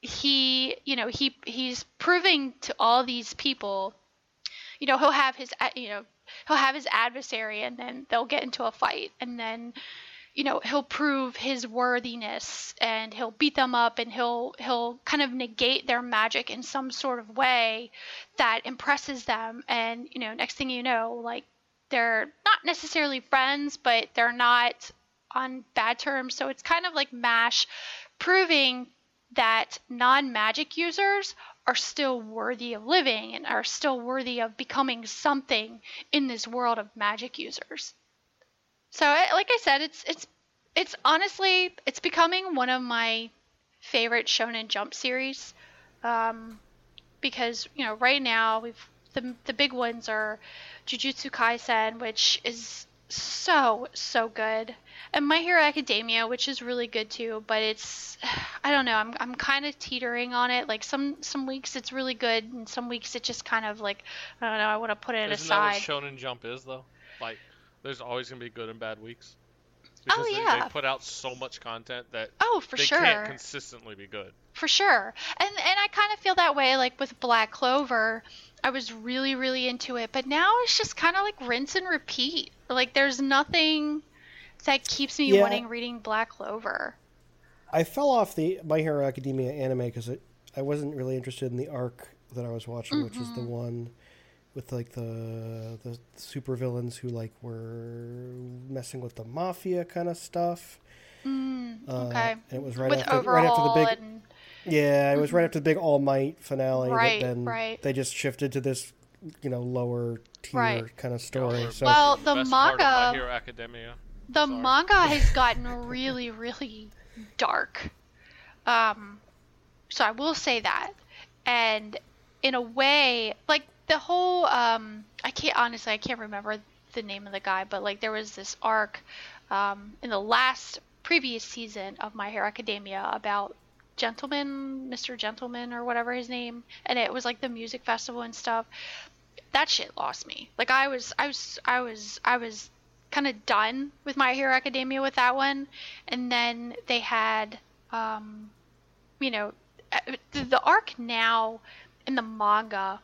[SPEAKER 2] he, you know, he he's proving to all these people you know he'll have his you know he'll have his adversary and then they'll get into a fight and then you know he'll prove his worthiness and he'll beat them up and he'll he'll kind of negate their magic in some sort of way that impresses them. And you know next thing you know like they're not necessarily friends but they're not on bad terms. So it's kind of like mash proving that non-magic users are still worthy of living and are still worthy of becoming something in this world of magic users. So, like I said, it's it's it's honestly it's becoming one of my favorite Shonen Jump series, um, because you know right now we've the the big ones are Jujutsu Kaisen, which is so so good, and My Hero Academia, which is really good too. But it's [sighs] I don't know, I'm I'm kind of teetering on it. Like some some weeks it's really good, and some weeks it just kind of like I don't know. I want to put it
[SPEAKER 3] Isn't
[SPEAKER 2] aside.
[SPEAKER 3] that what Shonen Jump is though? Like, there's always gonna be good and bad weeks.
[SPEAKER 2] Oh,
[SPEAKER 3] Because they,
[SPEAKER 2] yeah.
[SPEAKER 3] they put out so much content that
[SPEAKER 2] oh, for
[SPEAKER 3] they
[SPEAKER 2] sure.
[SPEAKER 3] can't consistently be good.
[SPEAKER 2] For sure. And and I kind of feel that way like with Black Clover. I was really really into it, but now it's just kind of like rinse and repeat. Like there's nothing that keeps me
[SPEAKER 1] Yeah.
[SPEAKER 2] wanting reading Black Clover.
[SPEAKER 1] I fell off the My Hero Academia anime because I wasn't really interested in the arc that I was watching, which is the
[SPEAKER 2] Mm-hmm.
[SPEAKER 1] one with like the the supervillains who like were messing with the mafia kind of stuff.
[SPEAKER 2] Mm,
[SPEAKER 1] Uh,
[SPEAKER 2] okay.
[SPEAKER 1] and it was right
[SPEAKER 2] with
[SPEAKER 1] after right after the big
[SPEAKER 2] and
[SPEAKER 1] yeah, it was right after the big All Might finale.
[SPEAKER 2] Right,
[SPEAKER 1] then
[SPEAKER 2] right.
[SPEAKER 1] they just shifted to this you know lower tier
[SPEAKER 2] Right.
[SPEAKER 1] kind of story.
[SPEAKER 3] Yeah,
[SPEAKER 1] So
[SPEAKER 2] Well, the
[SPEAKER 3] best part of My
[SPEAKER 2] manga-
[SPEAKER 3] Hero Academia.
[SPEAKER 2] the
[SPEAKER 3] Sorry.
[SPEAKER 2] manga [laughs] has gotten really really dark. Um so I will say that. And in a way, like the whole um I can't honestly I can't remember the name of the guy, but like there was this arc um in the last previous season of My Hero Academia about Gentleman, Mr. Gentleman or whatever his name, and it was like the music festival and stuff. That shit lost me. Like I was I was I was I was kind of done with My Hero Academia with that one, and then they had um you know the, the arc now in the manga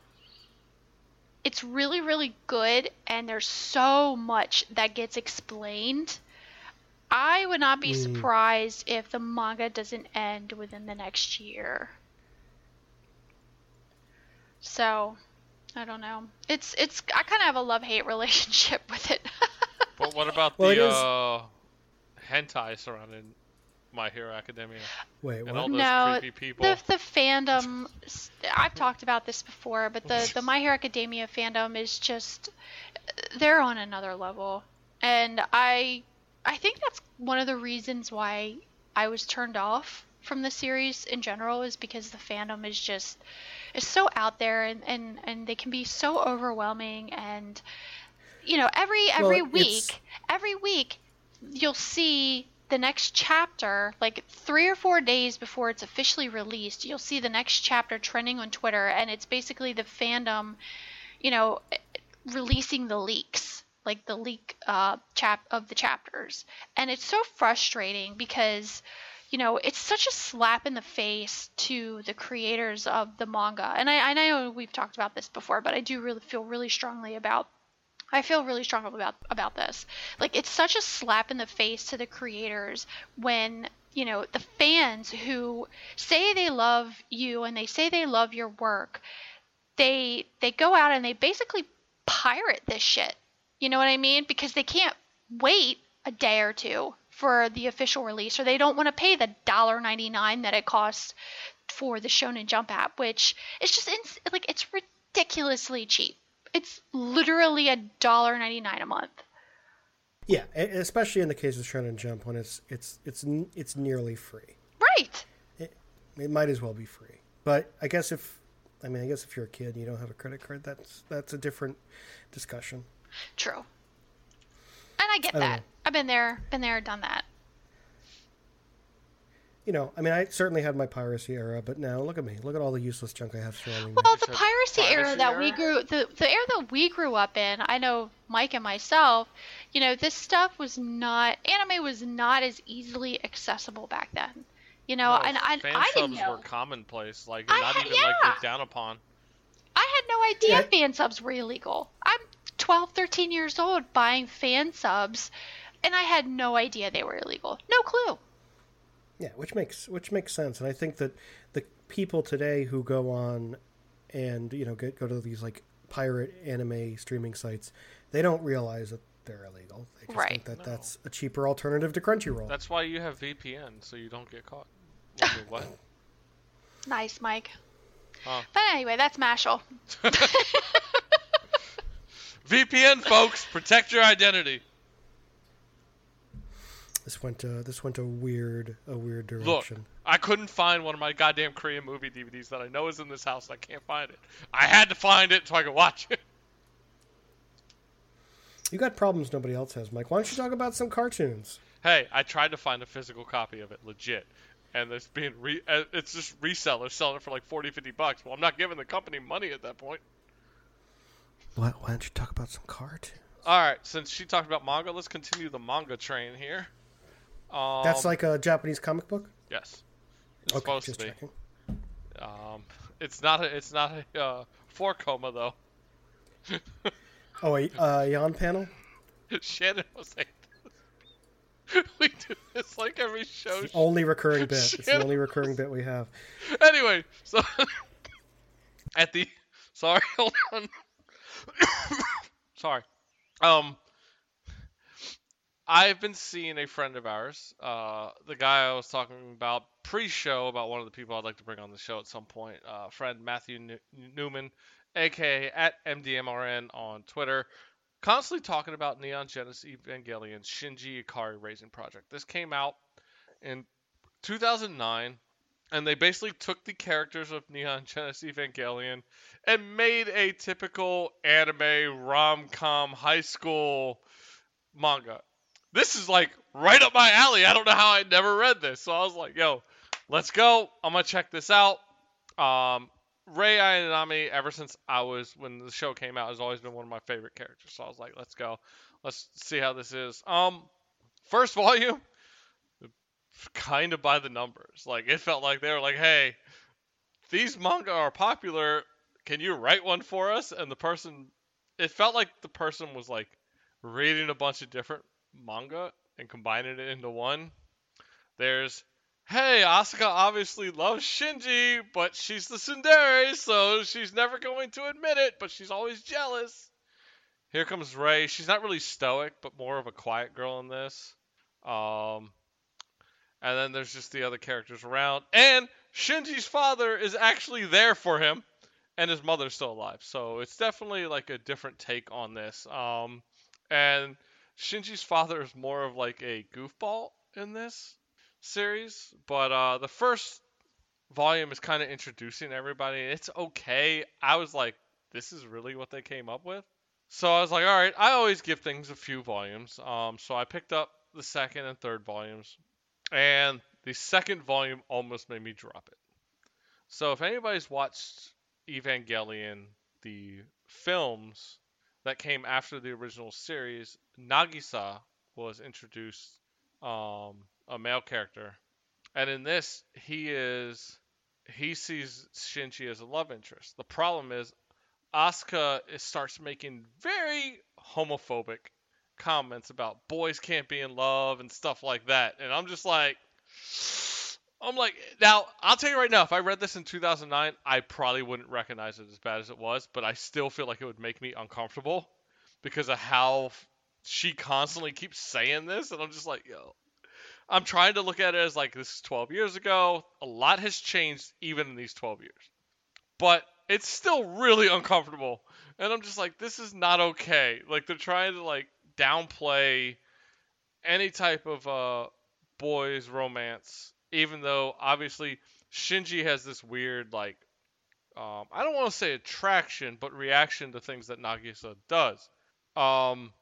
[SPEAKER 2] it's really really good and there's so much that gets explained i would not be
[SPEAKER 1] Mm.
[SPEAKER 2] surprised if the manga doesn't end within the next year so i don't know it's it's i kind of have a love hate [laughs] relationship with it [laughs]
[SPEAKER 3] But what about
[SPEAKER 1] Well,
[SPEAKER 3] the
[SPEAKER 1] is-
[SPEAKER 3] uh, hentai surrounding My Hero Academia
[SPEAKER 1] wait,
[SPEAKER 3] and
[SPEAKER 1] what?
[SPEAKER 3] all those
[SPEAKER 2] No,
[SPEAKER 3] creepy people?
[SPEAKER 2] the the fandom I've talked about this before, but the the My Hero Academia fandom is just they're on another level. And I I think that's one of the reasons why I was turned off from the series in general is because the fandom is just is so out there and and and they can be so overwhelming and you know every every
[SPEAKER 1] it's-
[SPEAKER 2] week every week you'll see the next chapter like three or four days before it's officially released you'll see the next chapter trending on twitter and it's basically the fandom you know releasing the leaks like the leak uh, chap of the chapters. And it's so frustrating because you know it's such a slap in the face to the creators of the manga and I, and I know we've talked about this before but i do really feel really strongly about I feel really strongly about about this. Like it's such a slap in the face to the creators when you know the fans who say they love you and they say they love your work, they they go out and they basically pirate this shit. You know what I mean? Because they can't wait a day or two for the official release, or they don't want to pay the dollar ninety nine that it costs for the Shonen Jump app, which is just ins- like it's ridiculously cheap. It's literally a dollar ninety nine a month.
[SPEAKER 1] Yeah, especially in the case of Shonen Jump when it's it's it's it's nearly free.
[SPEAKER 2] Right.
[SPEAKER 1] It might as well be free. But I guess if I mean I guess if you're a kid and you don't have a credit card, that's that's a different discussion.
[SPEAKER 2] True. And I get
[SPEAKER 1] I
[SPEAKER 2] that.
[SPEAKER 1] know.
[SPEAKER 2] I've been there, been there, done that.
[SPEAKER 1] You know, I mean, I certainly had my piracy era, but now look at me. Look at all the useless junk I have surrounding me.
[SPEAKER 2] Well, the
[SPEAKER 3] said
[SPEAKER 2] piracy era
[SPEAKER 3] piracy
[SPEAKER 2] that we grew, the the era that we grew up in, I know Mike and myself, you know, this stuff was not anime was not as easily accessible back then. You know,
[SPEAKER 3] No,
[SPEAKER 2] and I
[SPEAKER 3] fan
[SPEAKER 2] I didn't
[SPEAKER 3] subs
[SPEAKER 2] know.
[SPEAKER 3] were commonplace, like
[SPEAKER 2] I
[SPEAKER 3] not
[SPEAKER 2] had-
[SPEAKER 3] even like looked down upon.
[SPEAKER 2] I had no idea
[SPEAKER 1] Yeah.
[SPEAKER 2] fan subs were illegal. I'm 12, 13 years old buying fan subs and I had no idea they were illegal. No clue.
[SPEAKER 1] Yeah, which makes which makes sense, and I think that the people today who go on and you know get, go to these like pirate anime streaming sites, they don't realize that they're illegal. They just
[SPEAKER 2] Right.
[SPEAKER 1] think that
[SPEAKER 3] No.
[SPEAKER 1] that's a cheaper alternative to Crunchyroll.
[SPEAKER 3] That's why you have VPN, so you don't get caught. [laughs] What?
[SPEAKER 2] Nice, Mike.
[SPEAKER 3] Huh.
[SPEAKER 2] But anyway, that's Mashle. [laughs] [laughs]
[SPEAKER 3] VPN, folks, protect your identity.
[SPEAKER 1] This went uh, this went a weird a weird direction. Look.
[SPEAKER 3] I couldn't find one of my goddamn Korean movie DVDs that I know is in this house. I can't find it. I had to find it so I could watch it.
[SPEAKER 1] You got problems nobody else has, Mike. Why don't you talk about some cartoons?
[SPEAKER 3] Hey, I tried to find a physical copy of it, legit. And it's being re- uh, it's just resellers selling it for like 40, 50 bucks. Well, I'm not giving the company money at that point.
[SPEAKER 1] Why, why don't you talk about some cartoons?
[SPEAKER 3] All right, since she talked about manga, let's continue the manga train here. Um,
[SPEAKER 1] That's like a Japanese comic book.
[SPEAKER 3] yes, it's
[SPEAKER 1] Okay,
[SPEAKER 3] supposed
[SPEAKER 1] just
[SPEAKER 3] to be.
[SPEAKER 1] checking.
[SPEAKER 3] Um, it's not a it's not a uh, four koma though. [laughs]
[SPEAKER 1] Oh, a uh, Yon panel.
[SPEAKER 3] Shannon was like, [laughs] we do this like every show.
[SPEAKER 1] It's the only recurring bit. It's the only recurring bit we have.
[SPEAKER 3] Anyway, so [laughs] at the sorry, hold on. [coughs] sorry. Um I've been seeing a friend of ours, uh, the guy I was talking about pre-show about one of the people I'd like to bring on the show at some point. Uh, friend Matthew New- Newman, aka at MDMRN on Twitter, constantly talking about Neon Genesis Evangelion Shinji Ikari Raising Project. This came out in 2009 and they basically took the characters of Neon Genesis Evangelion and made a typical anime rom-com high school manga. This is like right up my alley. I don't know how I never read this. So I was like, yo, let's go. I'm to check this out. Um, Rei Ayanami, ever since I was, when the show came out, has always been one of my favorite characters. So I was like, let's go. Let's see how this is. Um, first volume, kind of by the numbers. Like it felt like they were like, "Hey, these manga are popular. Can you write one for us?" And the person, it felt like the person was like reading a bunch of different manga and combining it into one. There's, "Hey, Asuka obviously loves Shinji, but she's the tsundere, so she's never going to admit it, but she's always jealous." Here comes Rei. She's not really stoic, but more of a quiet girl in this. Um, and then there's just the other characters around. And Shinji's father is actually there for him, and his mother's still alive. So it's definitely like a different take on this. Um, and Shinji's father is more of like a goofball in this series, but uh, the first volume is kind of introducing everybody. It's okay. I was like, this is really what they came up with. So I was like, all right. I always give things a few volumes. Um, so I picked up the second and third volumes and the second volume almost made me drop it. So if anybody's watched Evangelion, the films that came after the original series, Nagisa was introduced um, a male character, and in this he is he sees Shinji as a love interest. The problem is Asuka starts making very homophobic comments about boys can't be in love and stuff like that. And I'm just like, I'm like, now I'll tell you right now, if I read this in 2009, I probably wouldn't recognize it as bad as it was, but I still feel like it would make me uncomfortable because of how she constantly keeps saying this. And I'm just like, yo, I'm trying to look at it as like this is 12 years ago. A lot has changed even in these 12 years, but it's still really uncomfortable. And I'm just like, this is not okay. Like they're trying to like downplay any type of uh boys romance even though obviously Shinji has this weird like um I don't want to say attraction but reaction to things that Nagisa does. Um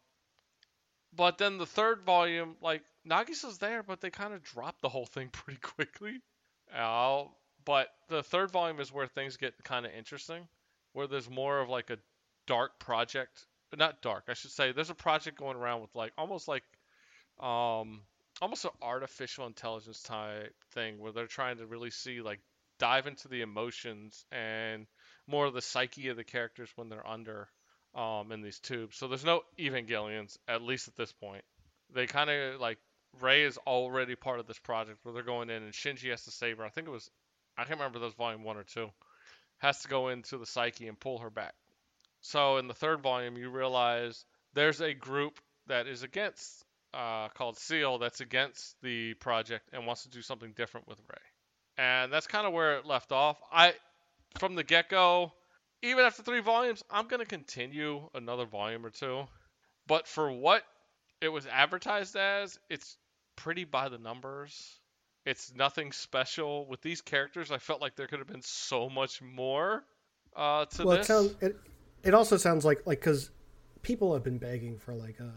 [SPEAKER 3] but then the third volume like Nagisa's there but they kind of drop the whole thing [laughs] pretty quickly. Uh, but the third volume is where things get kind of interesting where there's more of like a dark project not dark. I should say there's a project going around with like almost like um almost an artificial intelligence type thing where they're trying to really see like dive into the emotions and more of the psyche of the characters when they're under um in these tubes. So there's no Evangelions at least at this point. they kind of like Rei is already part of this project where they're going in and Shinji has to save her. I think it was I can't remember those volume one or two. Has to go into the psyche and pull her back. So in the third volume, you realize there's a group that is against uh, called SEELE that's against the project and wants to do something different with Rei. And that's kind of where it left off. I from the get-go, even after 3 volumes, I'm going to continue another volume or two. But for what it was advertised as, it's pretty by the numbers. It's nothing special with these characters. I felt like there could have been so much more uh, to
[SPEAKER 1] well,
[SPEAKER 3] this.
[SPEAKER 1] it sounds it, it also sounds like like because people have been begging for like a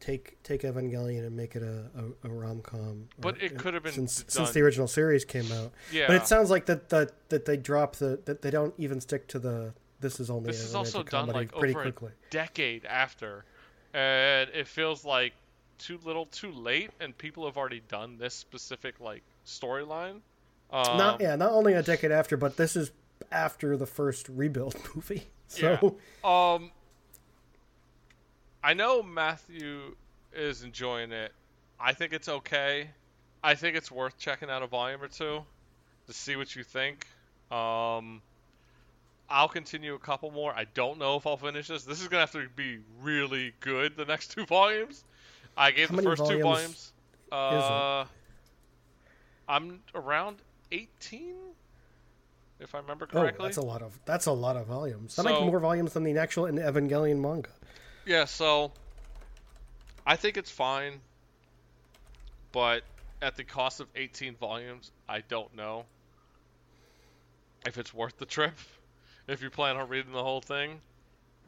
[SPEAKER 1] take take Evangelion and make it a, a, a rom com.
[SPEAKER 3] But it could have been
[SPEAKER 1] since
[SPEAKER 3] done-
[SPEAKER 1] since the original series came out.
[SPEAKER 3] yeah,
[SPEAKER 1] But it sounds like that that that they drop the that they don't even stick to the this is only
[SPEAKER 3] this
[SPEAKER 1] a
[SPEAKER 3] is also done like
[SPEAKER 1] pretty
[SPEAKER 3] over
[SPEAKER 1] quickly.
[SPEAKER 3] a decade after, and it feels like too little, too late, and people have already done this specific like storyline. Um,
[SPEAKER 1] not yeah, not only a decade after, but this is after the first rebuild [laughs] movie. So
[SPEAKER 3] Um, I know Matthew is enjoying it. I think it's okay. I think it's worth checking out a volume or two to see what you think. Um, I'll continue a couple more. I don't know if I'll finish this. This is gonna have to be really good. The next [laughs] two volumes. I gave
[SPEAKER 1] How
[SPEAKER 3] the first two
[SPEAKER 1] volumes
[SPEAKER 3] volumes. Uh, I'm around 18, if I remember
[SPEAKER 1] oh,
[SPEAKER 3] correctly.
[SPEAKER 1] that's a lot of that's a lot of volumes. That
[SPEAKER 3] So-
[SPEAKER 1] might be more volumes than the actual Evangelion manga.
[SPEAKER 3] Yeah, so I think it's fine, but at the cost of 18 volumes, I don't know if it's worth the trip [laughs] if you plan on reading the whole thing.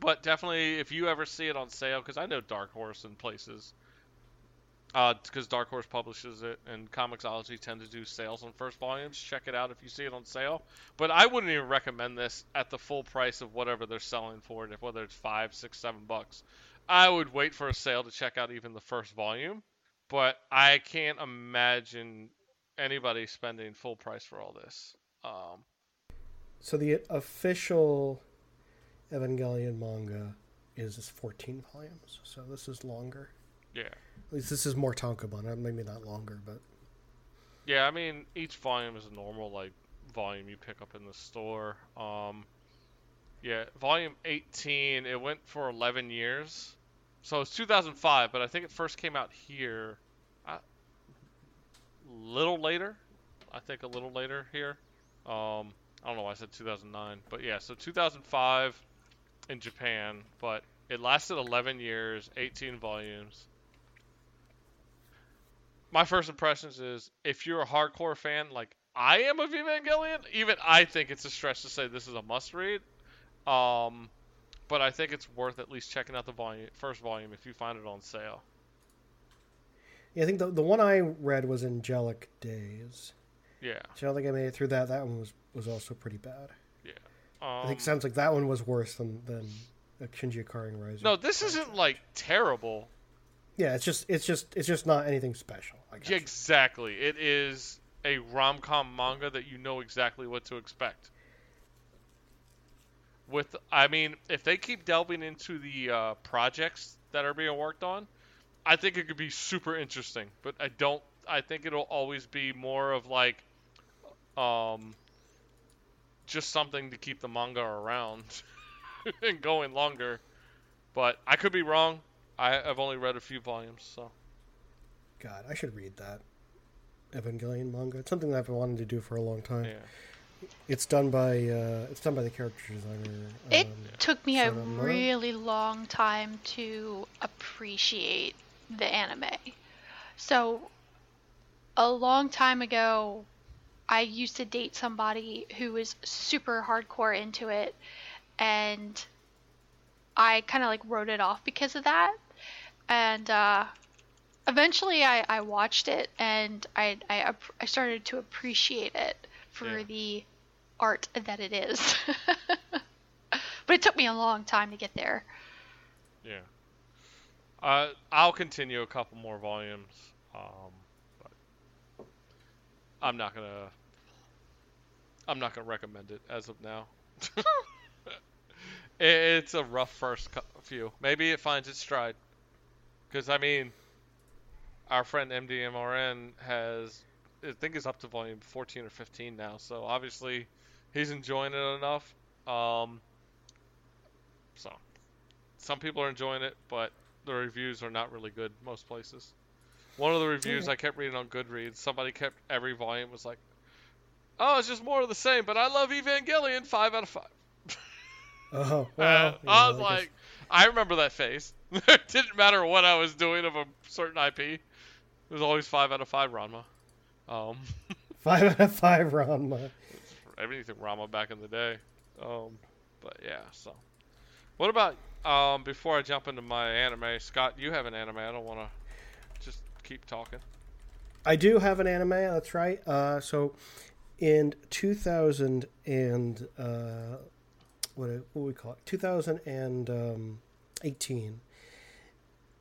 [SPEAKER 3] But definitely, if you ever see it on sale, because I know Dark Horse in places, because Dark Horse publishes it, and Comixology tend to do sales on first volumes. Check it out if you see it on sale. But I wouldn't even recommend this at the full price of whatever they're selling for it, whether it's five, six, seven bucks. I would wait for a sale to check out even the first volume. But I can't imagine anybody spending full price for all this. Um,
[SPEAKER 1] So the official Evangelion manga is 14 volumes. So this is longer.
[SPEAKER 3] Yeah.
[SPEAKER 1] At least this is more tankobon. uh, Maybe not longer, but
[SPEAKER 3] Yeah, I mean, each volume is a normal like volume you pick up in the store. Um, yeah, volume 18, it went for 11 years. So it's 2005, but I think it first came out here a little later. I think a little later here. Um, I don't know why I said 2009, but yeah, so 2005 in Japan, but it lasted 11 years, 18 volumes my first impressions is if you're a hardcore fan like I am of Evangelion, even I think it's a stretch to say this is a must read. Um, but I think it's worth at least checking out the volume, first volume if you find it on sale.
[SPEAKER 1] yeah, I think the the one I read was Angelic Days.
[SPEAKER 3] Yeah,
[SPEAKER 1] So I don't think I made it through that. That one was was also pretty bad.
[SPEAKER 3] yeah. Um,
[SPEAKER 1] I think it sounds like that one was worse than than Shinji Ikari Rising.
[SPEAKER 3] no, this isn't like terrible.
[SPEAKER 1] Yeah, it's just it's just it's just not anything special.
[SPEAKER 3] Exactly. It is a rom com manga that you know exactly what to expect. With, I mean, if they keep delving into the uh, projects that are being worked on, I think it could be super interesting. But I don't. I think it'll always be more of like, um, just something to keep the manga around [laughs] and going longer. But I could be wrong. I, I've only read a few volumes, so.
[SPEAKER 1] God, I should read that Evangelion manga. It's something that I've been wanting to do for a long time.
[SPEAKER 3] Yeah.
[SPEAKER 1] It's done by uh, it's done by the character designer.
[SPEAKER 2] It
[SPEAKER 1] um,
[SPEAKER 2] took me a
[SPEAKER 1] Sonoma?
[SPEAKER 2] really long time to appreciate the anime. So, a long time ago, I used to date somebody who was super hardcore into it, and I kind of like wrote it off because of that. And uh, eventually, I, I watched it and I, I I started to appreciate it for
[SPEAKER 3] Yeah.
[SPEAKER 2] the art that it is. [laughs] but it took me a long time to get there.
[SPEAKER 3] Yeah. Uh, I'll continue a couple more volumes. Um, but I'm not gonna. I'm not gonna recommend it as of now. [laughs] It- it's a rough first few. Maybe it finds its stride. Because I mean, our friend MDMRN has, I think, is up to volume 14 or 15 now. So obviously, he's enjoying it enough. Um, so some people are enjoying it, but the reviews are not really good most places. One of the reviews I kept reading on Goodreads, somebody kept every volume was like, "Oh, it's just more of the same," but I love Evangelion, five out of five.
[SPEAKER 1] Oh,
[SPEAKER 3] Uh,
[SPEAKER 1] well,
[SPEAKER 3] I was
[SPEAKER 1] you know, guess-
[SPEAKER 3] like, I remember that face. [laughs] it didn't matter what I was doing of a certain IP. It was always five out of five Ranma. Um, [laughs]
[SPEAKER 1] five out of five, Ranma.
[SPEAKER 3] everything Ranma back in the day. Um, but yeah, so. What about um before I jump into my anime, Scott? You have an anime. I don't want to just keep talking.
[SPEAKER 1] I do have an anime. That's right. Uh, so, in 2000 and uh, what what we call it, 2018,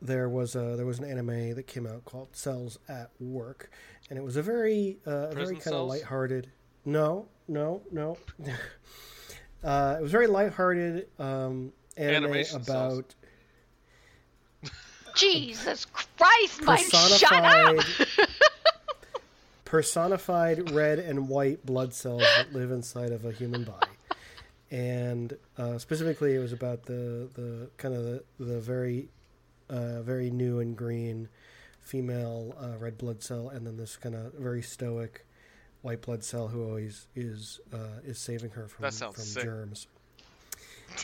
[SPEAKER 1] there was a there was an anime that came out called Cells at Work, and it was a very uh, a very kind of
[SPEAKER 3] Cells?
[SPEAKER 1] lighthearted. No, no, no. [laughs] uh, it was very lighthearted um, anime
[SPEAKER 3] Animation cells.
[SPEAKER 1] about [laughs]
[SPEAKER 2] Jesus Christ, Mike, shut up!
[SPEAKER 1] personified [laughs] personified red and white blood cells that live inside of a human body and uh, specifically it was about the the kind of the, the very uh, very new and green female uh, red blood cell and then this kind of very stoic white blood cell who always is uh, is saving her from from
[SPEAKER 3] sick.
[SPEAKER 1] germs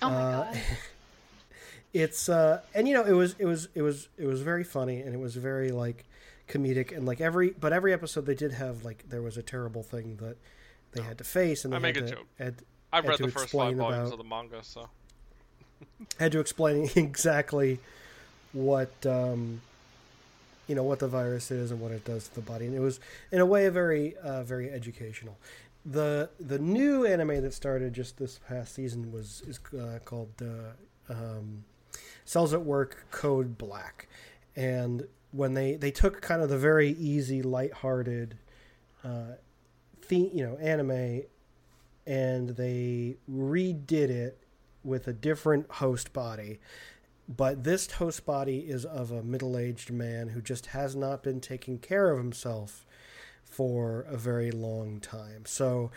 [SPEAKER 2] Oh my
[SPEAKER 1] Uh,
[SPEAKER 2] god. [laughs]
[SPEAKER 1] it's uh and you know it was it was it was it was very funny and it was very like comedic and like every but every episode they did have like there was a terrible thing that they had to face and they
[SPEAKER 3] I make
[SPEAKER 1] had
[SPEAKER 3] a
[SPEAKER 1] to,
[SPEAKER 3] joke.
[SPEAKER 1] Had,
[SPEAKER 3] I've
[SPEAKER 1] had
[SPEAKER 3] read
[SPEAKER 1] to
[SPEAKER 3] the first
[SPEAKER 1] explain
[SPEAKER 3] five volumes
[SPEAKER 1] about-
[SPEAKER 3] of the manga, so. [laughs]
[SPEAKER 1] Had to explain [laughs] exactly what um you know what the virus is and what it does to the body. And it was in a way very uh, very educational. The the new anime that started just this past season was is uh, called uh, um, cells at work code black. And when they they took kind of the very easy lighthearted uh the you know anime and they redid it with a different host body. But this host body is of a middle-aged man who just has not been taking care of himself for a very long time. So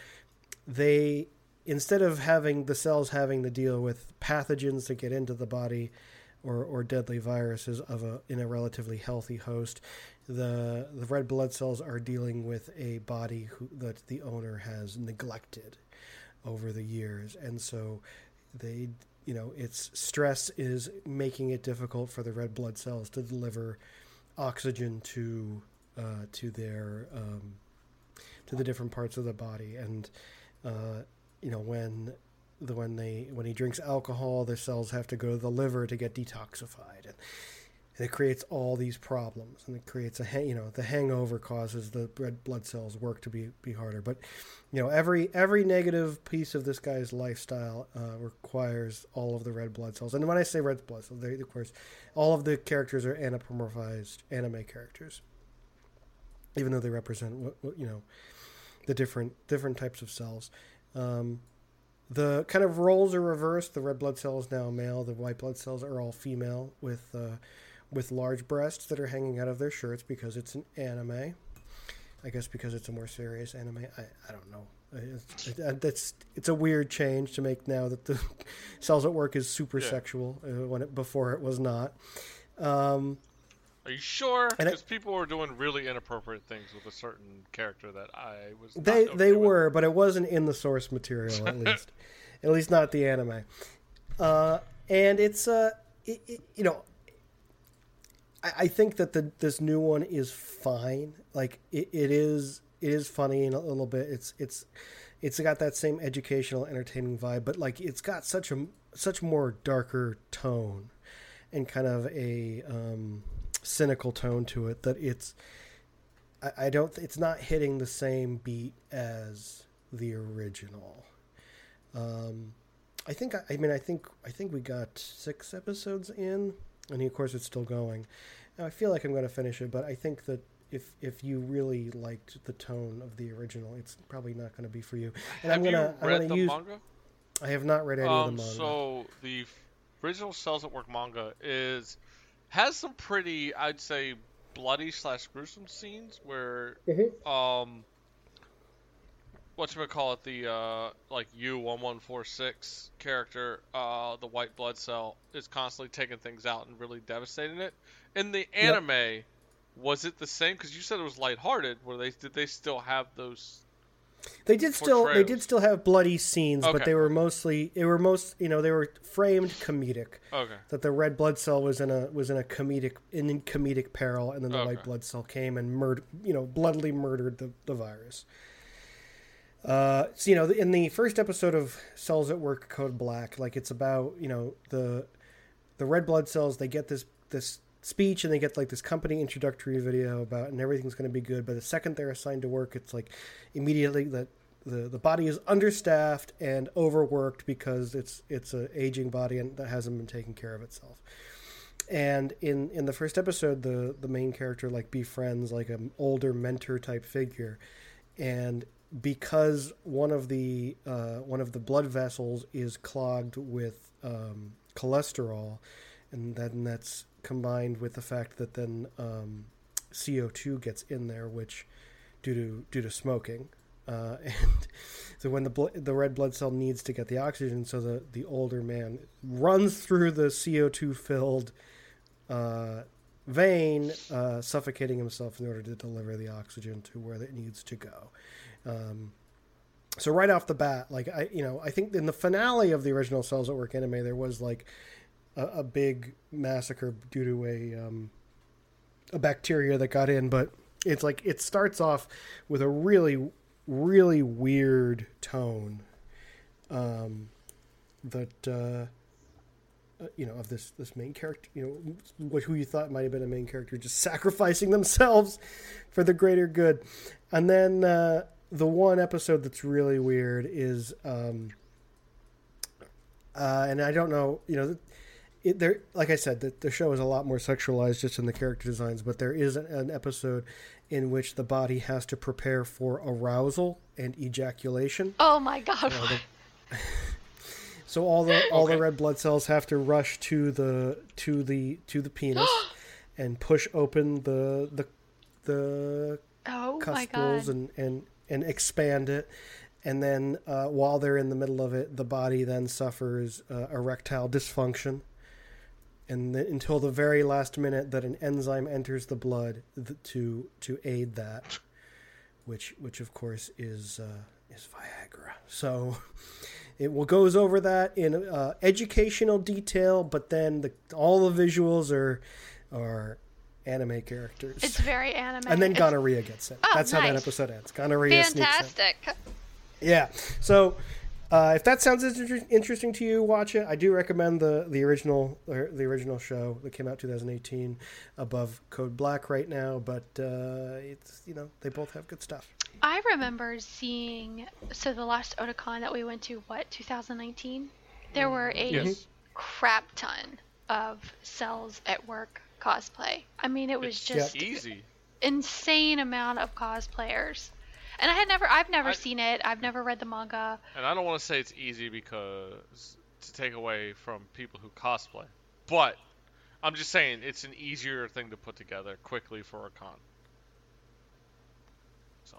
[SPEAKER 1] they instead of having the cells having to deal with pathogens that get into the body or, or deadly viruses of a in a relatively healthy host the the red blood cells are dealing with a body who, that the owner has neglected over the years. And so they you know its stress is making it difficult for the red blood cells to deliver oxygen to uh, to their um, to the different parts of the body. And uh, you know when the when they when he drinks alcohol the cells have to go to the liver to get detoxified. And, it creates all these problems and it creates a you know the hangover causes the red blood cells work to be be harder. But you know every every negative piece of this guy's lifestyle uh, requires all of the red blood cells. And when i say red blood cells they of course all of the characters are anthropomorphized anime characters even though they represent what, what you know the different different types of cells. Um, the kind of roles are reversed. The red blood cells now male. The white blood cells are all female with uh, with large breasts that are hanging out of their shirts because it's an anime I guess because it's a more serious anime. I, I don't know. It's, it, it's a weird change to make now that the [laughs] cells at work is super
[SPEAKER 3] Yeah.
[SPEAKER 1] sexual uh, when it before it was not. Um,
[SPEAKER 3] Are you sure? Because people were doing really inappropriate things with a certain character that I was.
[SPEAKER 1] they
[SPEAKER 3] okay
[SPEAKER 1] they
[SPEAKER 3] with.
[SPEAKER 1] were, but it wasn't in the source material at [laughs] least, at least not the anime. Uh, and it's uh, it, it, you know, I, I think that the this new one is fine. Like it, it is it is funny in a little bit. It's it's it's got that same educational, entertaining vibe, but like it's got such a such more darker tone and kind of a um, cynical tone to it that it's I, I don't it's not hitting the same beat as the original. Um, I think I, mean I think I think we got six episodes in, and of course it's still going. Now, I feel like I'm going to finish it, but I think that if if you really liked the tone of the original, it's probably not going to be for you. And
[SPEAKER 3] Have
[SPEAKER 1] I'm gonna
[SPEAKER 3] you
[SPEAKER 1] I'm
[SPEAKER 3] read
[SPEAKER 1] gonna
[SPEAKER 3] the
[SPEAKER 1] use.
[SPEAKER 3] manga?
[SPEAKER 1] I have not read any
[SPEAKER 3] um,
[SPEAKER 1] of the manga.
[SPEAKER 3] So the f- original Cells at Work manga is has some pretty, I'd say, bloody slash gruesome scenes where
[SPEAKER 1] Mhm.
[SPEAKER 3] um what you call it the uh like U one one four six character uh the white blood cell is constantly taking things out and really devastating it. In the anime, was it the same? Because you said it was lighthearted. Were they did they still have those?
[SPEAKER 1] They did still they did still have bloody scenes, but they were mostly they were most you know they were framed comedic.
[SPEAKER 3] Okay.
[SPEAKER 1] That the red blood cell was in a was in a comedic in comedic peril, and then the
[SPEAKER 3] Okay.
[SPEAKER 1] white blood cell came and murdered you know bloodily murdered the the virus. Uh, so, you know, in the first episode of Cells at Work Code Black, like it's about you know the the red blood cells. They get this this speech and they get like this company introductory video about and everything's going to be good. But the second they're assigned to work, it's like immediately that the the body is understaffed and overworked because it's it's an aging body and that hasn't been taking care of itself. And in in the first episode, the the main character like befriends like an older mentor type figure, and because one of the uh, one of the blood vessels is clogged with um, cholesterol, and then that's combined with the fact that then um, CO two gets in there, which due to due to smoking, uh, [laughs] and so when the bl- the red blood cell needs to get the oxygen, so the the older man runs through the CO two filled uh, vein, uh, suffocating himself in order to deliver the oxygen to where it needs to go. Um, so right off the bat, like I, you know, I think in the finale of the original Cells at Work anime, there was like a, a big massacre due to a um, a bacteria that got in, but it's like it starts off with a really, really weird tone. Um, that uh, uh, you know of this this main character, you know, who you thought might have been a main character, just sacrificing themselves for the greater good, and then. Uh, the one episode that's really weird is um uh and i don't know you know it, there like i said the, the show is a lot more sexualized just in the character designs but there is an, an episode in which the body has to prepare for arousal and ejaculation
[SPEAKER 2] Oh my god.
[SPEAKER 1] Uh, the- [laughs] so all the all the red blood cells have to rush to the to the to the penis [gasps] and push open the the the
[SPEAKER 2] oh my god.
[SPEAKER 1] and, and and expand it. And then uh, while they're in the middle of it the body then suffers uh, erectile dysfunction. And then until the very last minute that an enzyme enters the blood th- to to aid that which which of course is uh, is Viagra. So it will goes over that in uh, educational detail but then the, all the visuals are are anime characters
[SPEAKER 2] It's very anime.
[SPEAKER 1] and then
[SPEAKER 2] It's
[SPEAKER 1] gonorrhea gets in.
[SPEAKER 2] Oh,
[SPEAKER 1] That's how that episode ends. Gonorrhea sneaks in.
[SPEAKER 2] fantastic.
[SPEAKER 1] Yeah. So, uh, if that sounds inter- interesting to you, watch it. I do recommend the the original or the original show that came out 2018 above Code Black right now. But uh, it's you know they both have good stuff.
[SPEAKER 2] I remember seeing so the last Otakon that we went to, what 2019, there were a
[SPEAKER 3] Yes.
[SPEAKER 2] crap ton of cells at work cosplay. I mean, it was
[SPEAKER 3] It's
[SPEAKER 2] just
[SPEAKER 3] easy.
[SPEAKER 2] insane amount of cosplayers. And I had never, I've never
[SPEAKER 3] I-
[SPEAKER 2] seen it. I've never read the manga.
[SPEAKER 3] And I don't want to say it's easy because to take away from people who cosplay, but I'm just saying it's an easier thing to put together quickly for a con. So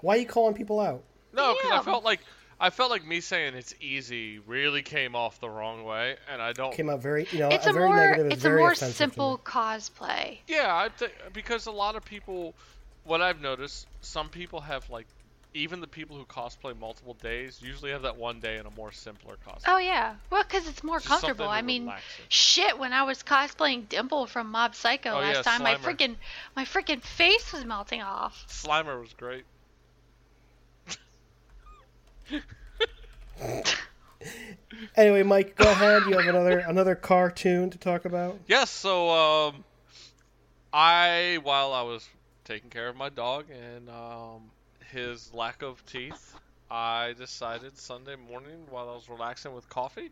[SPEAKER 1] Why are you calling people out?
[SPEAKER 3] no, because I felt like I felt like me saying it's easy really came off the wrong way, and I don't.
[SPEAKER 1] Came out very you know
[SPEAKER 2] It's
[SPEAKER 1] a,
[SPEAKER 2] a
[SPEAKER 1] very
[SPEAKER 2] more,
[SPEAKER 1] negative.
[SPEAKER 2] it's a more simple cosplay.
[SPEAKER 3] Yeah, I think because a lot of people, what I've noticed, some people have like, even the people who cosplay multiple days usually have that one day in a more simpler cosplay.
[SPEAKER 2] Oh yeah, well, because it's more
[SPEAKER 3] Just
[SPEAKER 2] comfortable. I mean,
[SPEAKER 3] relax in.
[SPEAKER 2] shit. When I was cosplaying Dimple from Mob Psycho
[SPEAKER 3] Oh,
[SPEAKER 2] last
[SPEAKER 3] yeah,
[SPEAKER 2] time, my freaking my freaking face was melting off.
[SPEAKER 3] Slimer was great. [laughs]
[SPEAKER 1] Anyway, Mike, go ahead. You have another another cartoon to talk about.
[SPEAKER 3] Yes, so um, I while I was taking care of my dog and um, his lack of teeth, I decided Sunday morning while I was relaxing with coffee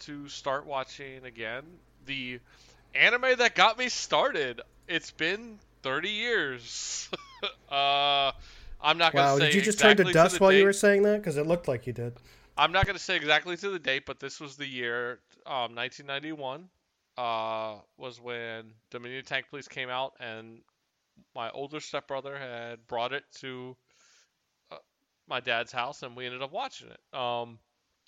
[SPEAKER 3] to start watching again the anime that got me started. It's been 30 years. [laughs] uh, I'm not gonna
[SPEAKER 1] Wow,
[SPEAKER 3] say
[SPEAKER 1] did you just
[SPEAKER 3] exactly
[SPEAKER 1] turn to dust
[SPEAKER 3] the
[SPEAKER 1] while you
[SPEAKER 3] date.
[SPEAKER 1] were saying that? Because it looked like you did.
[SPEAKER 3] I'm not going to say exactly to the date, but this was the year um, 1991. uh, was when Dominion Tank Police came out, and my older stepbrother had brought it to uh, my dad's house, and we ended up watching it. Um,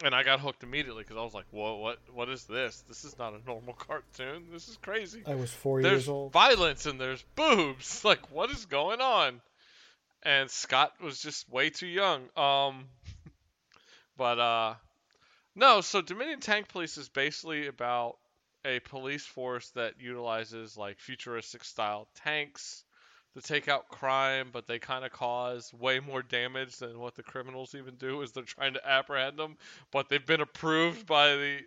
[SPEAKER 3] and I got hooked immediately because I was like, "Whoa, what? What is this? This is not a normal [laughs] cartoon. This is crazy."
[SPEAKER 1] I was four
[SPEAKER 3] there's
[SPEAKER 1] years old.
[SPEAKER 3] There's violence and there's boobs. [laughs] Like, what is going on? And Scott was just way too young. Um, [laughs] but uh, no. So Dominion Tank Police is basically about a police force that utilizes like futuristic style tanks to take out crime, but they kind of cause way more damage than what the criminals even do as they're trying to apprehend them. But they've been approved by the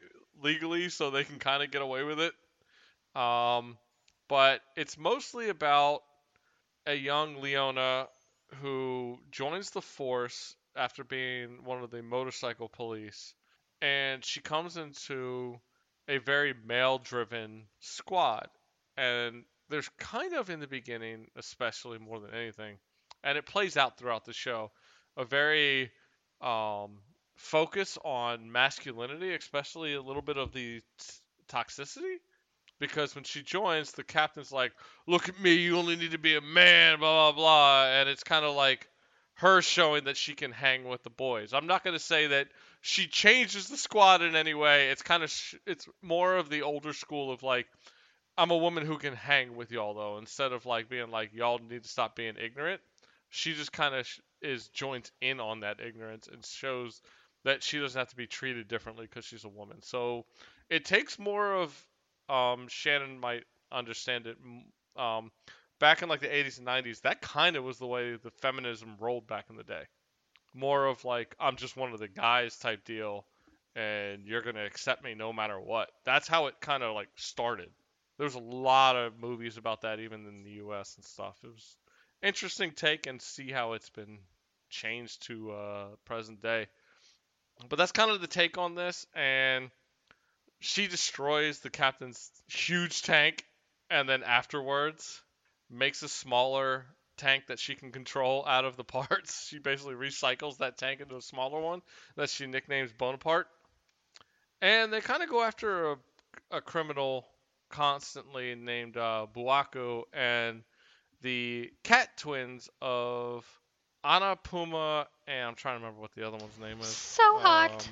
[SPEAKER 3] legally, so they can kind of get away with it. Um, but it's mostly about a young Leona who joins the force after being one of the motorcycle police, and she comes into a very male-driven squad, and there's kind of in the beginning, especially more than anything, and it plays out throughout the show, a very um, focus on masculinity, especially a little bit of the t- toxicity. Because when she joins, the captain's like, "Look at me, you only need to be a man," blah blah blah, and it's kind of like her showing that she can hang with the boys. I'm not to say that she changes the squad in any way. It's kind of sh- it's more of the older school of like I'm a woman who can hang with y'all though, instead of like being like y'all need to stop being ignorant. She just kind of sh- is joins in on that ignorance and shows that she doesn't have to be treated differently because she's a woman. So it takes more of um, Shannon might understand it. Um, back in like the 80s and 90s, that kind of was the way the feminism rolled back in the day. More of like I'm just one of the guys type deal, and you're gonna accept me no matter what. That's how it kind of like started there's a lot of movies about that even in the US and stuff. It was interesting take and see how it's been changed to uh, present day. But that's kind of the take on this and she destroys the captain's huge tank and then afterwards makes a smaller tank that she can control out of the [laughs] parts. She basically recycles that tank into a smaller one that she nicknames Bonaparte. And they kind of go after a, a criminal constantly named uh, Buaku and the cat twins of Ana Puma and I'm trying to remember what the other one's name is.
[SPEAKER 2] So hot.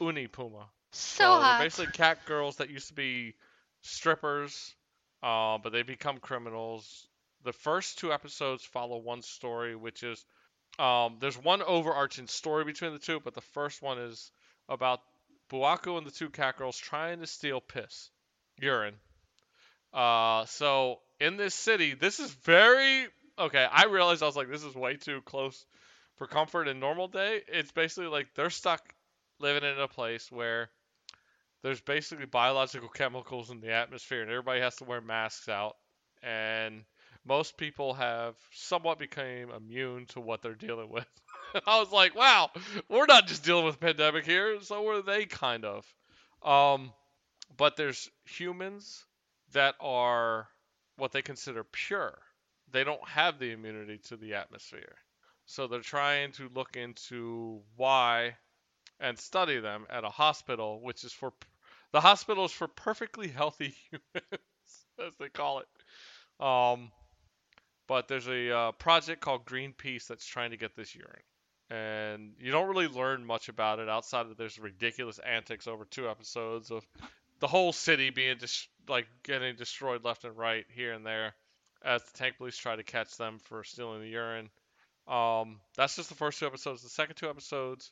[SPEAKER 3] Um, Uni Puma.
[SPEAKER 2] So
[SPEAKER 3] So
[SPEAKER 2] hot.
[SPEAKER 3] basically cat girls that used to be strippers, uh, but they become criminals. The first two episodes follow one story, which is um, there's one overarching story between the two, but the first one is about Buaku and the two cat girls trying to steal piss, urine. Uh, so in this city, this is very okay. I realized I was like, this is way too close for comfort in normal day. It's basically like they're stuck living in a place where there's basically biological chemicals in the atmosphere and everybody has to wear masks out and most people have somewhat become immune to what they're dealing with. [laughs] I was like, wow, we're not just dealing with a pandemic here, so are they kind of. Um, but there's humans that are what they consider pure. They don't have the immunity to the atmosphere. So they're trying to look into why and study them at a hospital, which is for the hospital is for perfectly healthy [laughs] humans, as they call it. Um, but there's a uh, project called Greenpeace that's trying to get this urine, and you don't really learn much about it outside of there's ridiculous antics over two episodes of the whole city being just like getting destroyed left and right here and there as the tank police try to catch them for stealing the urine. Um, that's just the first two episodes. The second two episodes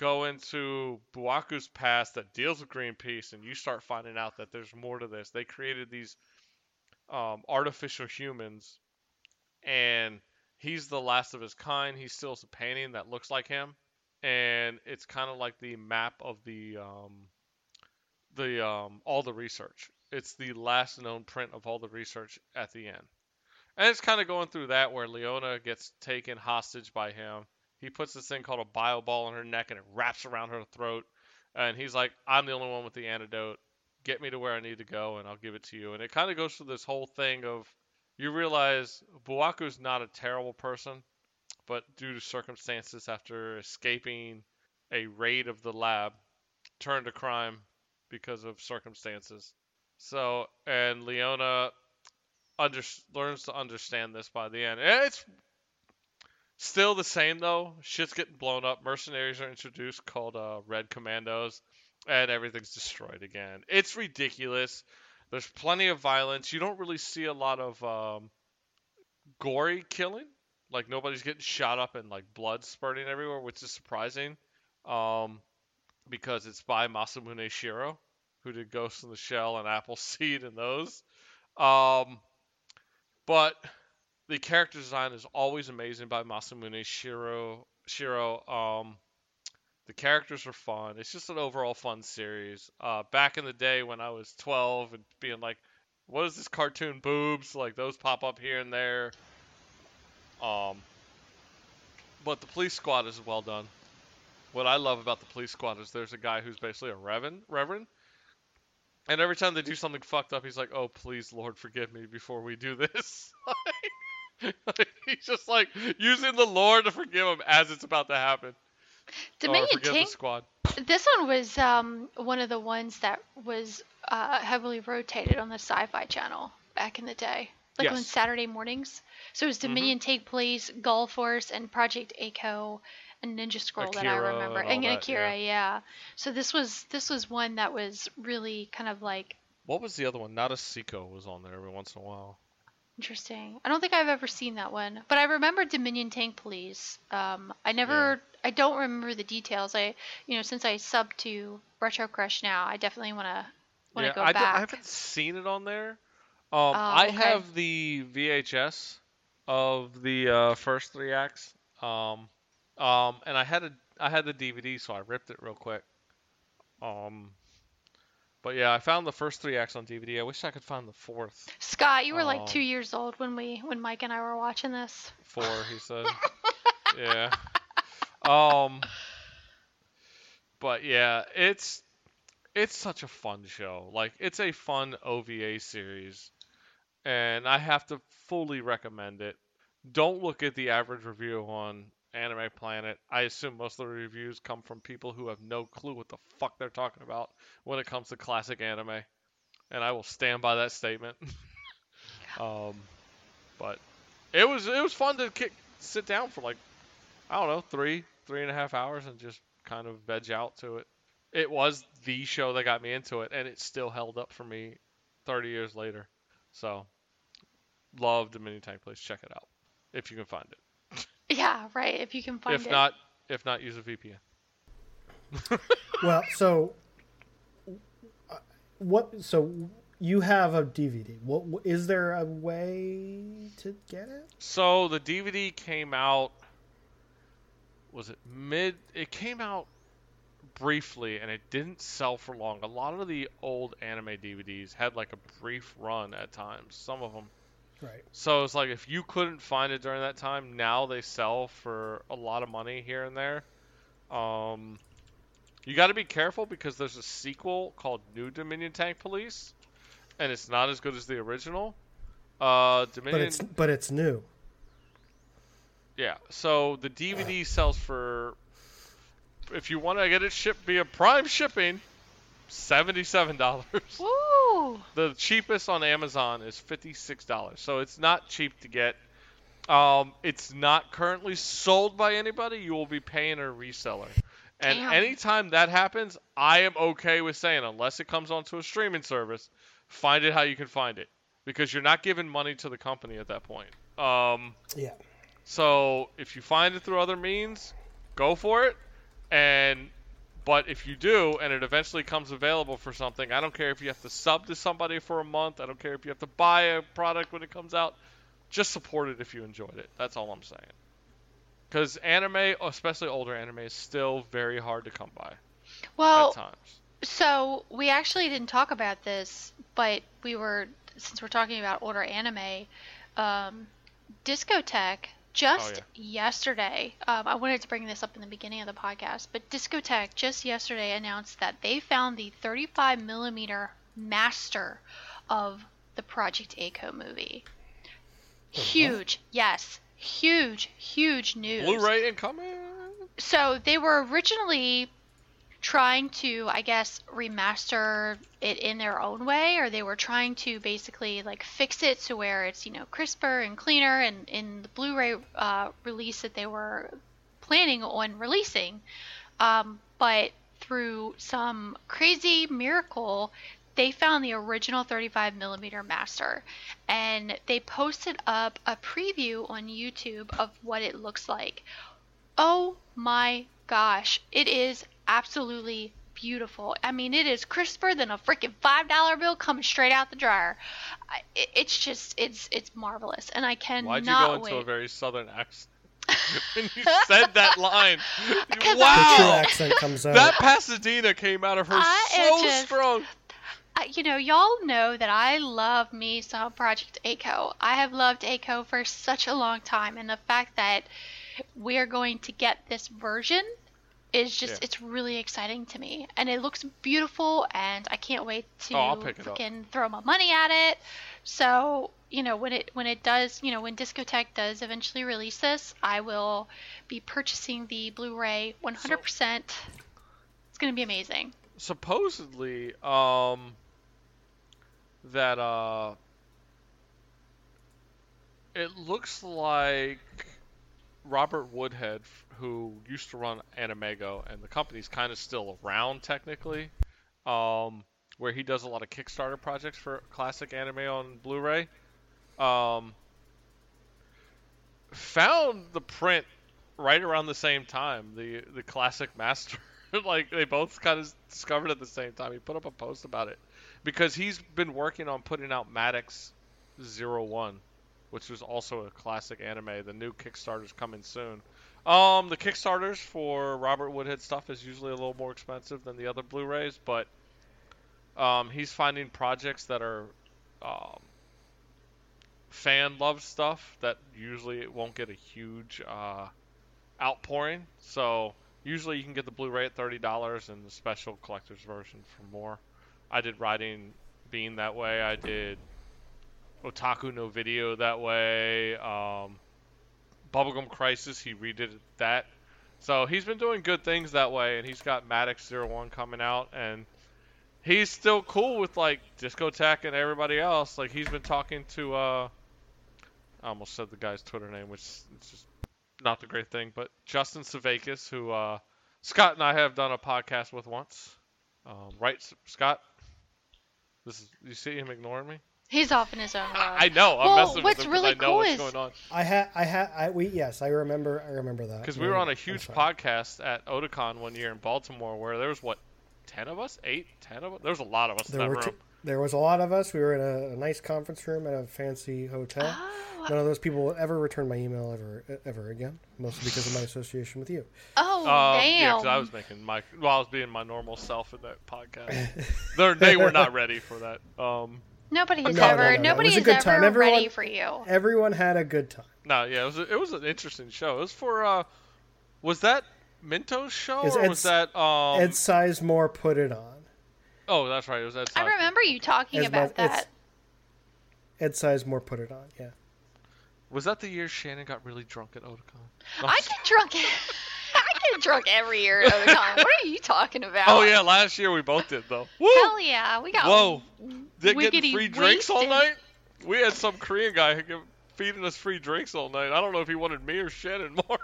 [SPEAKER 3] go into Buaku's past that deals with Greenpeace, and you start finding out that there's more to this. They created these um, artificial humans, and he's the last of his kind. He steals a painting that looks like him, and it's kind of like the map of the um, the um, all the research. It's the last known print of all the research at the end. And it's kind of going through that where Leona gets taken hostage by him. He puts this thing called a bio ball in her neck and it wraps around her throat. And he's like, I'm the only one with the antidote. Get me to where I need to go and I'll give it to you. And it kind of goes through this whole thing of you realize Buaku's not a terrible person, but due to circumstances after escaping a raid of the lab, turned to crime because of circumstances. So, and Leona under, learns to understand this by the end. It's still the same though. Shit's getting blown up. Mercenaries are introduced called uh, Red Commandos, and everything's destroyed again. It's ridiculous. There's plenty of violence. You don't really see a lot of um, gory killing. Like nobody's getting shot up and like blood spurting everywhere, which is surprising. Um, because it's by Masamune Shirow, who did Ghost in the Shell and Appleseed and those. Um, but the character design is always amazing by Masamune Shirow. Shirow. Um, the characters are fun. It's just an overall fun series. Uh, back in the day when I was 12 and being like, "What is this cartoon boobs?" Like those pop up here and there. Um, but the police squad is well done. What I love about the police squad is there's a guy who's basically a reverend, reverend, and every time they do something fucked up, he's like, "Oh, please, Lord, forgive me before we do this." [laughs] [laughs] he's just like using the Lord to forgive him as it's about to happen.
[SPEAKER 2] Dominion Tank.
[SPEAKER 3] the squad.
[SPEAKER 2] This one was um, one of the ones that was uh, heavily rotated on the Sci-Fi Channel back in the day, like on Saturday mornings. So it was Dominion Tank Police, Gall Force, and Project A-ko, and Ninja Scroll that I remember,
[SPEAKER 3] and
[SPEAKER 2] and
[SPEAKER 3] that,
[SPEAKER 2] Akira. Yeah. So this was this was one that was really kind of like
[SPEAKER 3] What was the other one? Not a Seiko was on there every once in a while.
[SPEAKER 2] Interesting. I don't think I've ever seen that one, but I remember Dominion Tank Police. Um, I never, I don't remember the details. I, you know, since I sub to RetroCrush now, I definitely want to want to
[SPEAKER 3] yeah,
[SPEAKER 2] go
[SPEAKER 3] I, d-
[SPEAKER 2] back.
[SPEAKER 3] I haven't seen it on there. Um, I
[SPEAKER 2] okay.
[SPEAKER 3] have the VHS of the uh, first three acts. Um, um, and I had a I had the DVD, so I ripped it real quick. Um, but yeah, I found the first three acts on DVD. I wish I could find the fourth.
[SPEAKER 2] Scott, you were like
[SPEAKER 3] Um,
[SPEAKER 2] two years old when we, when Mike and I were watching this.
[SPEAKER 3] Four, he [laughs] said. yeah. Um. But yeah, it's it's such a fun show. Like it's a fun OVA series, and I have to fully recommend it. Don't look at the average review on Anime Planet. I assume most of the reviews come from people who have no clue what the fuck they're talking about when it comes to classic anime, and I will stand by that statement. [laughs] um, but it was it was fun to kick, sit down for like I don't know three three and a half hours and just kind of veg out to it. It was the show that got me into it, and it still held up for me 30 years later. So love Dominion Tank Police. Check it out if you can find it.
[SPEAKER 2] Yeah, right. If you can find
[SPEAKER 3] if
[SPEAKER 2] it.
[SPEAKER 3] not, if not, use a VPN. [laughs]
[SPEAKER 1] Well, so uh, what? So you have a DVD. What what- is there a way to get it?
[SPEAKER 3] So the DVD came out. Was it mid? It came out briefly, and it didn't sell for long. A lot of the old anime DVDs had like a brief run at times. Some of them.
[SPEAKER 1] Right.
[SPEAKER 3] So it's like if you couldn't find it during that time, now they sell for a lot of money here and there. Um, you got to be careful because there's a sequel called New Dominion Tank Police, and it's not as good as the original. Uh, Dominion.
[SPEAKER 1] But it's but it's new.
[SPEAKER 3] Yeah. So the DVD sells for, if you want to get it shipped via Prime shipping, seventy-seven dollars.
[SPEAKER 2] Woo!
[SPEAKER 3] The cheapest on Amazon is fifty-six dollars. So it's not cheap to get. Um, it's not currently sold by anybody. You will be paying a reseller. And
[SPEAKER 2] Damn.
[SPEAKER 3] anytime that happens, I am okay with saying, unless it comes onto a streaming service, find it how you can find it, because you're not giving money to the company at that point. Um,
[SPEAKER 1] Yeah.
[SPEAKER 3] so if you find it through other means, go for it. And but if you do, and it eventually comes available for something, I don't care if you have to sub to somebody for a month. I don't care if you have to buy a product when it comes out. Just support it if you enjoyed it. That's all I'm saying. Because anime, especially older anime, is still very hard to come by
[SPEAKER 2] Well,
[SPEAKER 3] at times.
[SPEAKER 2] So we actually didn't talk about this, but we were since we're talking about older anime, um, Discotek just
[SPEAKER 3] Oh,
[SPEAKER 2] yesterday. Um, I wanted to bring this up in the beginning of the podcast, but Discotek just yesterday announced that they found the 35 millimeter master of the Project A-ko movie. Huge, yes, huge, huge news.
[SPEAKER 3] Blu-ray incoming.
[SPEAKER 2] So they were originally trying to, I guess, remaster it in their own way, or they were trying to basically like fix it to where it's you know crisper and cleaner. And in the Blu-ray uh, release that they were planning on releasing, um, but through some crazy miracle, they found the original 35 millimeter master and they posted up a preview on YouTube of what it looks like. Oh my gosh, it is absolutely beautiful. I mean, it is crisper than a freaking five dollar bill coming straight out the dryer. it's just, it's it's marvelous, and I cannot
[SPEAKER 3] Why'd you go into
[SPEAKER 2] wait.
[SPEAKER 3] a very southern accent [laughs] when you said that line? [laughs]
[SPEAKER 2] 'Cause
[SPEAKER 1] The
[SPEAKER 3] wow,
[SPEAKER 1] true accent comes out.
[SPEAKER 3] that Pasadena came out of her
[SPEAKER 2] I
[SPEAKER 3] so
[SPEAKER 2] just-
[SPEAKER 3] strong.
[SPEAKER 2] Uh, you know, y'all know that I love me some Project A-ko. I have loved A-ko for such a long time, and the fact that we're going to get this version is just,
[SPEAKER 3] Yeah.
[SPEAKER 2] it's really exciting to me. And it looks beautiful, and I can't wait to
[SPEAKER 3] Oh, I'll pick it up.
[SPEAKER 2] freaking throw my money at it. So, you know, when it when it does, you know, when Discotek does eventually release this, I will be purchasing the Blu-ray 100%. it's going to be amazing.
[SPEAKER 3] supposedly um that uh it looks like Robert Woodhead who used to run AnimEigo and the company's kind of still around technically um where he does a lot of Kickstarter projects for classic anime on Blu-ray um found the print right around the same time the the classic master. [laughs] Like they both kind of discovered at the same time. He put up a post about it because he's been working on putting out Madox Zero One, which was also a classic anime the new kickstarter's coming soon um the kickstarters for robert woodhead stuff is usually a little more expensive than the other blu-rays but um he's finding projects that are um fan love stuff that usually it won't get a huge uh outpouring. So usually you can get the Blu-ray at thirty dollars and the special collector's version for more. I did Riding Bean that way. I did Otaku no Video that way. Um, Bubblegum Crisis he redid that. So he's been doing good things that way, and he's got Madox Zero One coming out, and he's still cool with like Discotech and everybody else. Like he's been talking to uh, I almost said the guy's Twitter name, which is just not the great thing, but Justin Sevakis, who uh, Scott and I have done a podcast with once. Um, right, Scott? This is you see him ignoring me?
[SPEAKER 2] He's off in his own world.
[SPEAKER 3] I, I know. I'm
[SPEAKER 2] Well,
[SPEAKER 3] messing
[SPEAKER 2] what's
[SPEAKER 3] with him 'cause
[SPEAKER 2] really
[SPEAKER 3] I know
[SPEAKER 2] cool
[SPEAKER 3] what's
[SPEAKER 2] is-
[SPEAKER 3] going on.
[SPEAKER 1] I had, I had, I we yes, I remember, I remember that
[SPEAKER 3] Because we were on a
[SPEAKER 1] I'm
[SPEAKER 3] huge podcast at Otakon one year in Baltimore where there was what, ten of us, eight, ten of us. There was a lot of us
[SPEAKER 1] There
[SPEAKER 3] in that
[SPEAKER 1] were
[SPEAKER 3] room.
[SPEAKER 1] two, there was a lot of us. We were in a, a nice conference room at a fancy hotel.
[SPEAKER 2] Oh,
[SPEAKER 1] None of those people will ever return my email ever, ever again. Mostly because of my association with you.
[SPEAKER 2] oh
[SPEAKER 3] Uh, yeah,
[SPEAKER 2] damn.
[SPEAKER 3] because I was making my, well, I was being my normal self in that podcast. [laughs] They're, they were not ready for that. Um,
[SPEAKER 2] nobody has
[SPEAKER 1] No, no,
[SPEAKER 2] ever,
[SPEAKER 1] no, no. It
[SPEAKER 2] nobody is ever
[SPEAKER 1] time. Everyone-
[SPEAKER 2] ready for you.
[SPEAKER 1] Everyone had a good time.
[SPEAKER 3] no, yeah, it was, a, it was an interesting show. It was for, uh, was that Minto's show
[SPEAKER 1] Is
[SPEAKER 3] or
[SPEAKER 1] Ed-
[SPEAKER 3] was that, um,
[SPEAKER 1] Ed Sizemore put it on.
[SPEAKER 3] oh, that's right, it was Ed
[SPEAKER 2] I remember you talking
[SPEAKER 1] As
[SPEAKER 2] about
[SPEAKER 1] much- it's-
[SPEAKER 2] that.
[SPEAKER 1] Ed Sizemore put it on. Yeah.
[SPEAKER 3] Was that the year Shannon got really drunk at Otakon? No,
[SPEAKER 2] I get drunk. [laughs] [laughs] I get drunk every year at Otakon. What are you talking about?
[SPEAKER 3] Oh yeah, last year we both did though. Woo!
[SPEAKER 2] Hell yeah, we got.
[SPEAKER 3] Whoa! Did getting free drinks all night? We had some Korean guy feeding us free drinks all night. I don't know if he wanted me or Shannon more.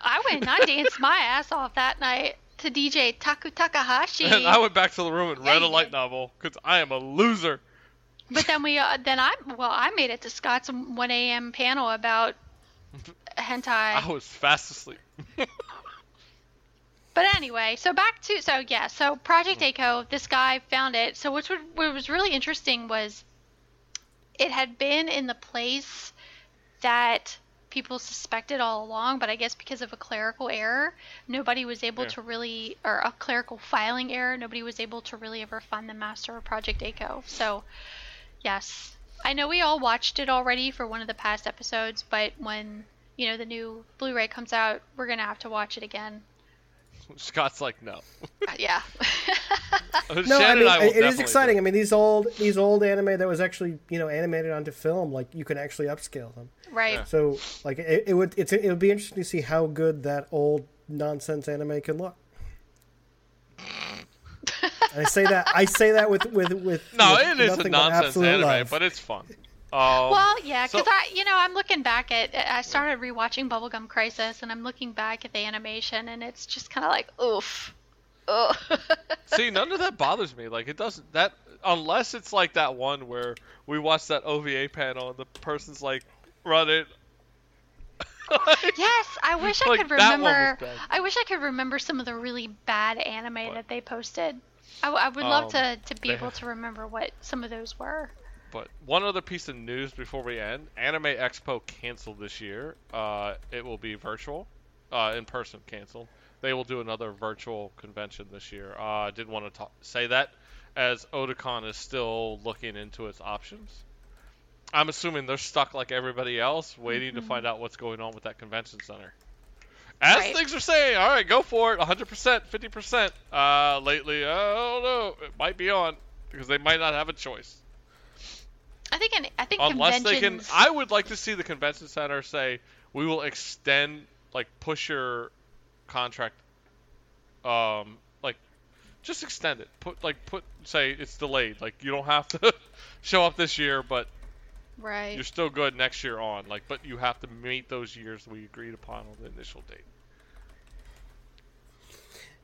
[SPEAKER 2] I went and I danced my ass off that night to DJ Taku Takahashi.
[SPEAKER 3] and I went back to the room and
[SPEAKER 2] Yeah,
[SPEAKER 3] read a light
[SPEAKER 2] did.
[SPEAKER 3] novel because I am a loser.
[SPEAKER 2] But then we, uh, then I, well, I made it to Scott's 1 a.m. panel about hentai.
[SPEAKER 3] I was fast asleep. [laughs]
[SPEAKER 2] But anyway, so back to so yeah, so Project A-ko, this guy found it. So which would, what was really interesting was it had been in the place that people suspected all along, but I guess because of a clerical error, nobody was able
[SPEAKER 3] Yeah.
[SPEAKER 2] to really or a clerical filing error, nobody was able to really ever find the master of Project A-ko. So yes. I know we all watched it already for one of the past episodes, but when you know the new Blu-ray comes out, we're gonna have to watch it again.
[SPEAKER 3] Scott's like, no.
[SPEAKER 2] Uh, yeah. [laughs]
[SPEAKER 1] No,
[SPEAKER 3] Shannon
[SPEAKER 1] I
[SPEAKER 3] and
[SPEAKER 1] mean
[SPEAKER 3] I
[SPEAKER 1] it is exciting.
[SPEAKER 3] do
[SPEAKER 1] I mean these old these old anime that was actually you know animated onto film, like you can actually upscale them.
[SPEAKER 2] right.
[SPEAKER 3] Yeah.
[SPEAKER 1] So like it, it would it's it would be interesting to see how good that old nonsense anime can look. [laughs] I say that I say that with with with
[SPEAKER 3] No,
[SPEAKER 1] with
[SPEAKER 3] it is a
[SPEAKER 1] nothing but absolute
[SPEAKER 3] anime,
[SPEAKER 1] love.
[SPEAKER 3] but it's fun. Um,
[SPEAKER 2] Well, yeah, because
[SPEAKER 3] so-
[SPEAKER 2] I, you know, I'm looking back at. I started rewatching Bubblegum Crisis, and I'm looking back at the animation, and it's just kind of like, oof, ugh. [laughs]
[SPEAKER 3] See, none of that bothers me. Like it doesn't that unless it's like that one where we watched that OVA panel and the person's like running. [laughs]
[SPEAKER 2] yes, I wish I
[SPEAKER 3] Like,
[SPEAKER 2] could
[SPEAKER 3] that one was
[SPEAKER 2] remember. I wish I could remember some of the really bad anime that they posted. I would love
[SPEAKER 3] Um,
[SPEAKER 2] to to be able to remember what some of those were.
[SPEAKER 3] But one other piece of news before we end: Anime Expo canceled this year. Uh, it will be virtual, uh, in person canceled. They will do another virtual convention this year. Uh, I didn't want to talk, say that, as Otakon is still looking into its options. I'm assuming they're stuck like everybody else, waiting to find out what's going on with that convention center. As
[SPEAKER 2] Right.
[SPEAKER 3] things are saying, all right, go for it, 100%, 50%. Uh, lately, I don't know, it might be on because they might not have a choice.
[SPEAKER 2] I think. I think
[SPEAKER 3] Unless they can. I would like to see the convention center say we will extend, like, push your contract, um, like, just extend it. Put like put say it's delayed. Like you don't have to [laughs] show up this year, but
[SPEAKER 2] right.
[SPEAKER 3] you're still good next year on. Like, but you have to meet those years we agreed upon on the initial date.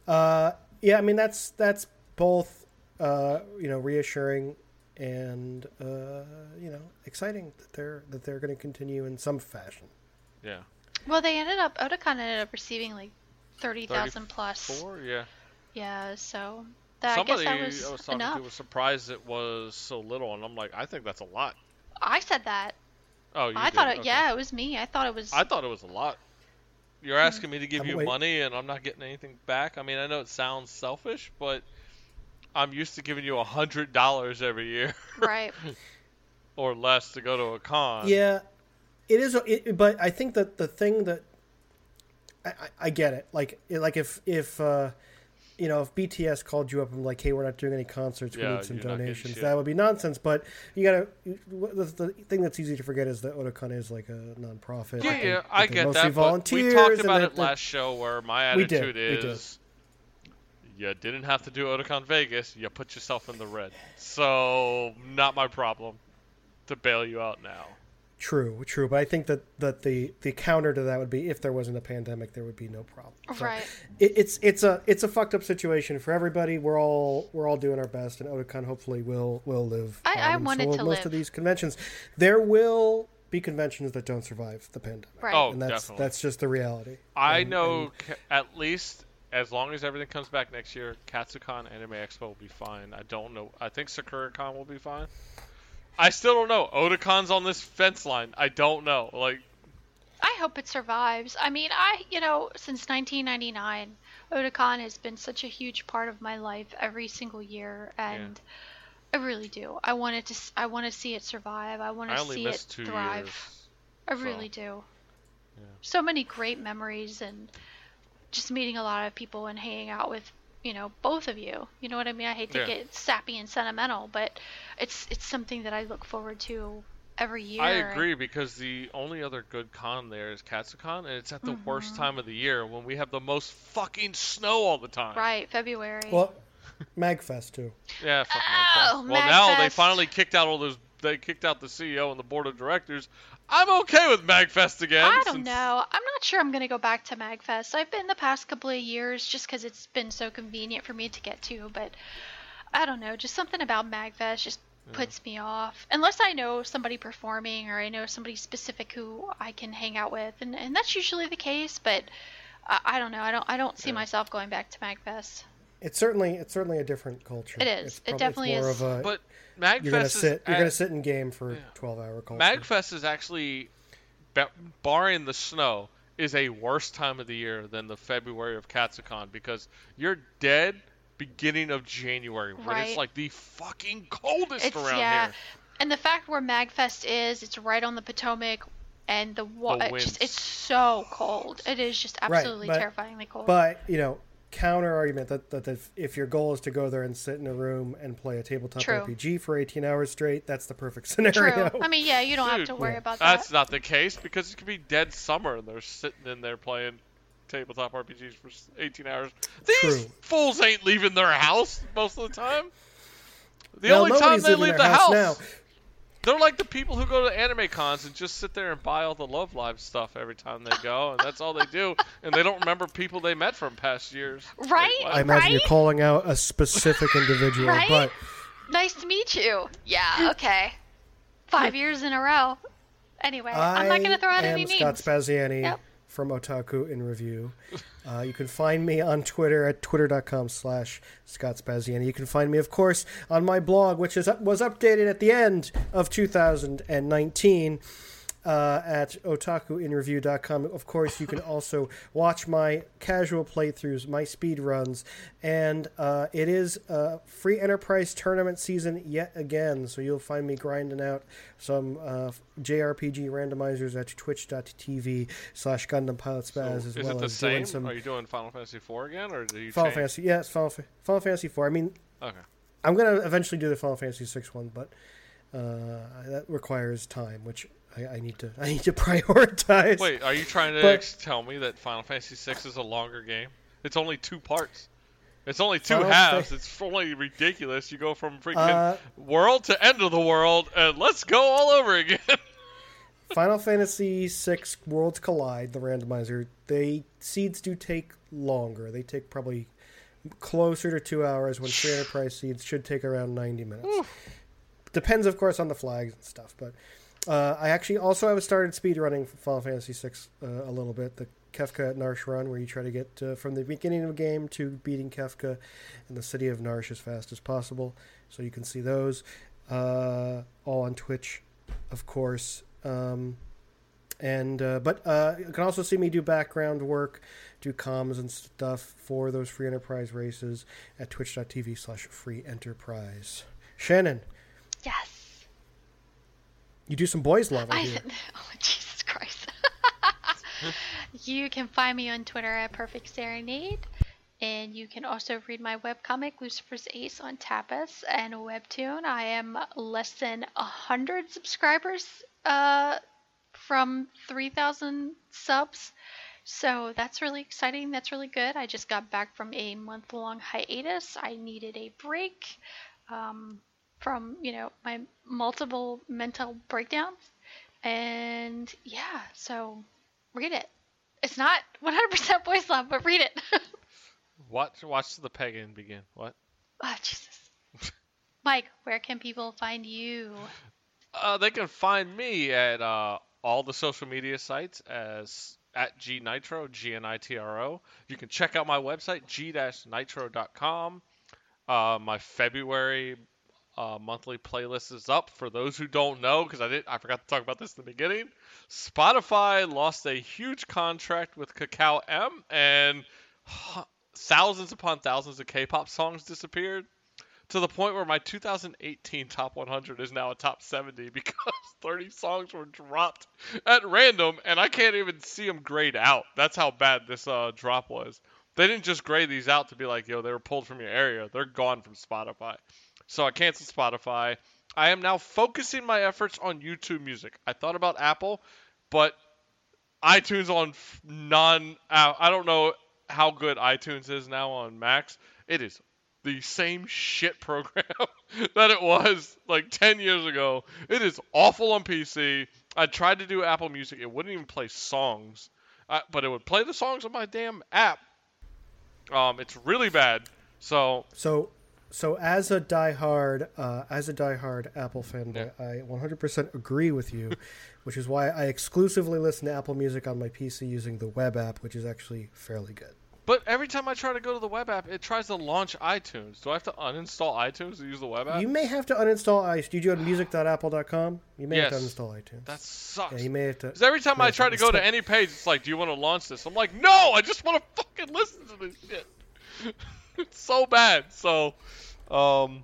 [SPEAKER 1] Uh, yeah, I mean that's that's both uh, you know reassuring and uh, you know exciting that they're that they're going to continue in some fashion.
[SPEAKER 3] Yeah.
[SPEAKER 2] Well, they ended up. Otakon ended up receiving like thirty thousand plus.
[SPEAKER 3] Four. Yeah.
[SPEAKER 2] Yeah. So that
[SPEAKER 3] Somebody
[SPEAKER 2] I guess that was,
[SPEAKER 3] was talking
[SPEAKER 2] enough.
[SPEAKER 3] to was surprised it was so little, and I'm like, I think that's a lot.
[SPEAKER 2] I said that.
[SPEAKER 3] Oh, you
[SPEAKER 2] I
[SPEAKER 3] did?
[SPEAKER 2] thought it.
[SPEAKER 3] Okay.
[SPEAKER 2] Yeah, it was me. I thought it was.
[SPEAKER 3] I thought it was a lot. You're asking me to give
[SPEAKER 1] I'm
[SPEAKER 3] you
[SPEAKER 1] wait-
[SPEAKER 3] money and I'm not getting anything back. I mean, I know it sounds selfish, but I'm used to giving you a hundred dollars every year [laughs]
[SPEAKER 2] right.
[SPEAKER 3] or less to go to a con.
[SPEAKER 1] Yeah, it is. It, but I think that the thing that I, I, I get it. Like like if if uh, you know if BTS called you up and like, hey, we're not doing any concerts, we
[SPEAKER 3] Yeah,
[SPEAKER 1] need some
[SPEAKER 3] you're not getting
[SPEAKER 1] donations. That would be nonsense. But you gotta. The, the thing that's easy to forget is that Otakon is like a nonprofit.
[SPEAKER 3] Yeah,
[SPEAKER 1] they-
[SPEAKER 3] yeah, I get
[SPEAKER 1] mostly
[SPEAKER 3] that.
[SPEAKER 1] Volunteers
[SPEAKER 3] we talked about it last show where my attitude
[SPEAKER 1] did.
[SPEAKER 3] is you didn't have to do Otakon Vegas. You put yourself in the red. So, not my problem to bail you out now.
[SPEAKER 1] True, true. But I think that, that the, the counter to that would be if there wasn't a pandemic, there would be no problem. So
[SPEAKER 2] Right.
[SPEAKER 1] It, it's it's a it's a fucked up situation for everybody. We're all we're all doing our best, and Otakon hopefully will will live.
[SPEAKER 2] I- I
[SPEAKER 1] on, and
[SPEAKER 2] want
[SPEAKER 1] so
[SPEAKER 2] to
[SPEAKER 1] most
[SPEAKER 2] live.
[SPEAKER 1] of these conventions. There will be conventions that don't survive the pandemic,
[SPEAKER 2] Right.
[SPEAKER 3] Oh,
[SPEAKER 1] and that's
[SPEAKER 3] definitely.
[SPEAKER 1] that's just the reality.
[SPEAKER 3] I
[SPEAKER 1] And-
[SPEAKER 3] know
[SPEAKER 1] and-
[SPEAKER 3] at least as long as everything comes back next year, Katsucon Anime Expo will be fine. I don't know. I think SakuraCon will be fine. I still don't know. Otakon's on this fence line. I don't know. Like,
[SPEAKER 2] I hope it survives. I mean, I you know since 1999, Otakon has been such a huge part of my life every single year, and I really do. I want it to. I want to see it survive. I want to
[SPEAKER 3] only
[SPEAKER 2] see it thrive.
[SPEAKER 3] years.
[SPEAKER 2] I
[SPEAKER 3] so,
[SPEAKER 2] really do.
[SPEAKER 3] yeah.
[SPEAKER 2] So many great memories and just meeting a lot of people and hanging out with you know both of you. You know what I mean? I hate to
[SPEAKER 3] Yeah.
[SPEAKER 2] get sappy and sentimental, but it's it's something that I look forward to every year.
[SPEAKER 3] I agree because the only other good con there is Katsucon, and it's at the
[SPEAKER 2] Mm-hmm.
[SPEAKER 3] worst time of the year when we have the most fucking snow all the time.
[SPEAKER 2] Right, February.
[SPEAKER 1] well, Magfest too. [laughs]
[SPEAKER 3] Yeah, fuck
[SPEAKER 2] Oh,
[SPEAKER 3] Magfest. Well, now they finally kicked out all those. They kicked out the CEO and the board of directors. I'm okay with Magfest again.
[SPEAKER 2] I don't
[SPEAKER 3] since-
[SPEAKER 2] know. I'm not sure I'm going to go back to MagFest. I've been the past couple of years just because it's been so convenient for me to get to, but I don't know. Just something about MagFest just puts me off. Unless I know somebody performing or I know somebody specific who I can hang out with, and, and that's usually the case, but I, I don't know. I don't I don't see
[SPEAKER 3] Yeah.
[SPEAKER 2] myself going back to MagFest.
[SPEAKER 1] It's certainly it's certainly a different culture.
[SPEAKER 2] It is.
[SPEAKER 1] It's
[SPEAKER 2] It definitely
[SPEAKER 1] more
[SPEAKER 2] is.
[SPEAKER 1] Of a,
[SPEAKER 3] But
[SPEAKER 1] you're gonna
[SPEAKER 3] Magfest
[SPEAKER 1] sit.
[SPEAKER 3] is
[SPEAKER 1] You're gonna sit in game for
[SPEAKER 3] Yeah.
[SPEAKER 1] twelve hour culture.
[SPEAKER 3] Magfest is actually, barring the snow, is a worse time of the year than the February of Katsucon because you're dead beginning of January when
[SPEAKER 2] Right.
[SPEAKER 3] it's like the fucking coldest
[SPEAKER 2] It's
[SPEAKER 3] around
[SPEAKER 2] yeah,
[SPEAKER 3] here.
[SPEAKER 2] and the fact where Magfest is, it's right on the Potomac, and the wa-
[SPEAKER 3] The
[SPEAKER 2] it's, just, it's so cold. It is just
[SPEAKER 1] Right,
[SPEAKER 2] absolutely
[SPEAKER 1] but-
[SPEAKER 2] terrifyingly cold.
[SPEAKER 1] But you know, counter argument that, that if, if your goal is to go there and sit in a room and play a tabletop
[SPEAKER 2] True.
[SPEAKER 1] RPG for 18 hours straight, that's the perfect [laughs] scenario.
[SPEAKER 2] True. I mean, yeah, you don't have
[SPEAKER 3] hmm.
[SPEAKER 2] to worry
[SPEAKER 1] yeah.
[SPEAKER 2] about that.
[SPEAKER 3] That's not the case because it could be dead summer and they're sitting in there playing tabletop RPGs for 18 hours. These
[SPEAKER 1] True.
[SPEAKER 3] fools ain't leaving their house most of the time. The
[SPEAKER 1] Well,
[SPEAKER 3] only time they leave the
[SPEAKER 1] house
[SPEAKER 3] house,
[SPEAKER 1] now.
[SPEAKER 3] They're like the people who go to anime cons and just sit there and buy all the Love Live stuff every time they go, and that's all they do, and they don't remember people they met from past years.
[SPEAKER 2] Right?
[SPEAKER 3] what?
[SPEAKER 1] I imagine you're calling out a specific [laughs] individual,
[SPEAKER 2] Right?
[SPEAKER 1] but
[SPEAKER 2] Nice to meet you. Yeah, [laughs] okay. Five years in a row. Anyway, I'm not going to throw out any
[SPEAKER 1] am
[SPEAKER 2] names.
[SPEAKER 1] Scott Spaziani
[SPEAKER 2] Yep.
[SPEAKER 1] From Otaku in Review. [laughs] Uh, you can find me on Twitter at twitter.com slash Scott Spaziani. You can find me, of course, on my blog, which is was updated at the end of 2019 uh, at otakuinreview.com. Of course, you can [laughs] also watch my casual playthroughs, my speed runs, and uh, it is uh, free enterprise tournament season yet again. So you'll find me grinding out some uh, JRPG randomizers at twitch.tv slash Gundam Pilot
[SPEAKER 3] So,
[SPEAKER 1] Spaz
[SPEAKER 3] is
[SPEAKER 1] as
[SPEAKER 3] it
[SPEAKER 1] well
[SPEAKER 3] the
[SPEAKER 1] as doing
[SPEAKER 3] same?
[SPEAKER 1] some
[SPEAKER 3] Are you doing Final Fantasy IV again, or do you
[SPEAKER 1] Final
[SPEAKER 3] change?
[SPEAKER 1] Fantasy. Yes, Final, Fa- Final Fantasy 4. I mean,
[SPEAKER 3] Okay.
[SPEAKER 1] I'm gonna eventually do the Final Fantasy six one, but uh, that requires time, which I, I need to I need to [laughs] prioritize.
[SPEAKER 3] Wait, are you trying to
[SPEAKER 1] But-
[SPEAKER 3] tell me that Final Fantasy VI is a longer game? It's only two parts. It's only two
[SPEAKER 1] Final
[SPEAKER 3] halves.
[SPEAKER 1] Fa-
[SPEAKER 3] It's only ridiculous. You go from freaking
[SPEAKER 1] Uh,
[SPEAKER 3] world to end of the world, and let's go all over again. [laughs]
[SPEAKER 1] Final Fantasy VI Worlds Collide, the randomizer, they seeds do take longer. They take probably closer to two hours when free enterprise [sighs] seeds should take around 90 minutes. Depends, of course, on the flags and stuff. But uh, I actually also have started speedrunning Final Fantasy VI uh, a little bit. The Kefka at Narshe run, where you try to get uh, from the beginning of the game to beating Kefka in the city of Narshe as fast as possible. So you can see those uh, all on Twitch, of course. Um, and uh, but uh, you can also see me do background work, do comms and stuff for those free enterprise races at twitch.tv slash free enterprise. Shannon,
[SPEAKER 2] Yes.
[SPEAKER 1] You do some boys love I [laughs]
[SPEAKER 2] oh, Jesus Christ. [laughs] you can find me on Twitter at Perfect Serenade. And you can also read my webcomic, Lucifer's Ace, on Tapas and Webtoon. I am less than 100 subscribers uh, from 3,000 subs. So that's really exciting. That's really good. I just got back from a month long hiatus. I needed a break um, from, you know, my multiple mental breakdowns. And yeah, so read it. It's not 100% [laughs] boys love, but read it. [laughs]
[SPEAKER 3] watch, watch the pagan begin. What?
[SPEAKER 2] oh, Jesus. [laughs] Mike, where can people find you?
[SPEAKER 3] Uh, they can find me at uh, all the social media sites as at G Nitro, G N I T R O. You can check out my website, g-nitro.com. Uh, my February uh, monthly playlist is up. For those who don't know, because I did, I forgot to talk about this in the beginning. Spotify lost a huge contract with Kakao M, and thousands upon thousands of K-pop songs disappeared to the point where my 2018 top 100 is now a top 70 [laughs] because 30 songs were dropped at random and I can't even see them grayed out. That's how bad this uh, drop was. They didn't just gray these out to be like, yo, they were pulled from your area. They're gone from Spotify. So I canceled Spotify. I am now focusing my efforts on YouTube Music. I thought about Apple, but iTunes on non. Uh, I don't know how good iTunes is now on Macs. It is the same shit program [laughs] that it was like 10 years ago. It is awful on PC. I tried to do Apple Music, it wouldn't even play songs, uh, but it would play the songs on my damn app. Um, it's really bad. So
[SPEAKER 1] So, so as a diehard, uh, as a diehard Apple fanboy, I 100% agree with you, [laughs] which is why I exclusively listen to Apple Music on my PC using the web app, which is actually fairly good.
[SPEAKER 3] But every time I try to go to the web app, it tries to launch iTunes. Do I have to uninstall iTunes to use the web app?
[SPEAKER 1] You may have to uninstall iTunes. Did you go to music.apple.com? You may have to uninstall iTunes.
[SPEAKER 3] that sucks.
[SPEAKER 1] yeah, you may have to.
[SPEAKER 3] Because every time I try
[SPEAKER 1] have
[SPEAKER 3] to go to any page, it's like, "Do you want to launch this?" I'm like, "No, I just want to fucking listen to this shit." [laughs] it's [laughs] so bad. So, um,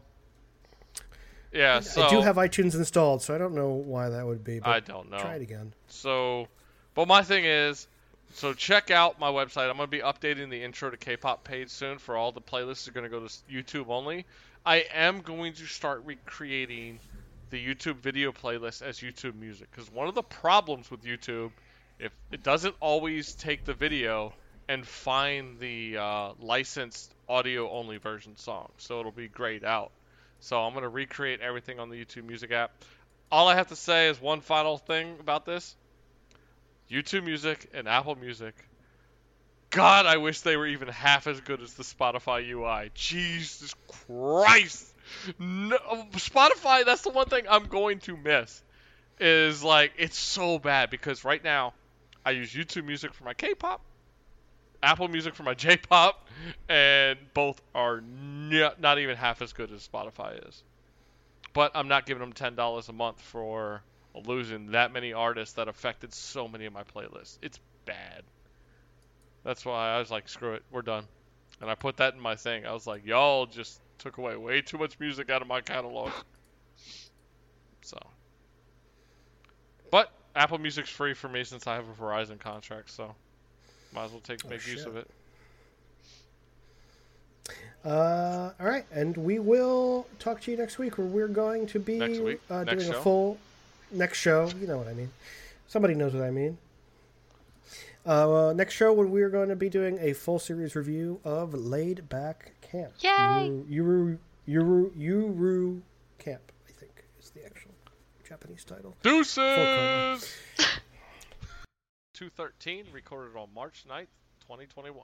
[SPEAKER 3] yeah. So
[SPEAKER 1] I do have iTunes installed, so I don't know why that would be. But
[SPEAKER 3] I don't know.
[SPEAKER 1] Try it again.
[SPEAKER 3] So, but my thing is, so check out my website. I'm going to be updating the intro to K-pop page soon for all the playlists are going to go to YouTube only. I am going to start recreating the YouTube video playlist as YouTube music because one of the problems with YouTube, if it doesn't always take the video and find the uh, licensed audio only version song. So it'll be grayed out. So I'm going to recreate everything on the YouTube Music app. All I have to say is one final thing about this YouTube Music and Apple Music. God, I wish they were even half as good as the Spotify UI. Jesus Christ! No, Spotify, that's the one thing I'm going to miss. Is like, it's so bad because right now, I use YouTube Music for my K pop, Apple Music for my [laughs] J pop, and both are n- not even half as good as Spotify is. But I'm not giving them $10 a month for losing that many artists that affected so many of my playlists. It's bad. That's why I was like, screw it, we're done. And I put that in my thing. I was like, y'all just took away way too much music out of my catalog. So. But Apple Music's free for me since I have a Verizon contract, so might as well take
[SPEAKER 1] Oh,
[SPEAKER 3] make use of it.
[SPEAKER 1] Uh, all right, and we will talk to you next week, where we're going to be
[SPEAKER 3] Next week?
[SPEAKER 1] Uh, doing
[SPEAKER 3] show?
[SPEAKER 1] a full next show. You know what I mean. Somebody knows what I mean. Uh, next show, when we are going to be doing a full series review of Laid Back Camp.
[SPEAKER 2] Yay!
[SPEAKER 1] Yuru Yuru Yuru Camp, I think is the actual Japanese title.
[SPEAKER 3] Deuces! [laughs] 213, recorded on March 9th, 2021.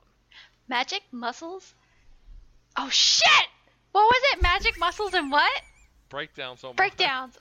[SPEAKER 2] Magic muscles? Oh shit! What was it? Magic muscles and what?
[SPEAKER 3] Breakdowns on
[SPEAKER 2] Breakdowns.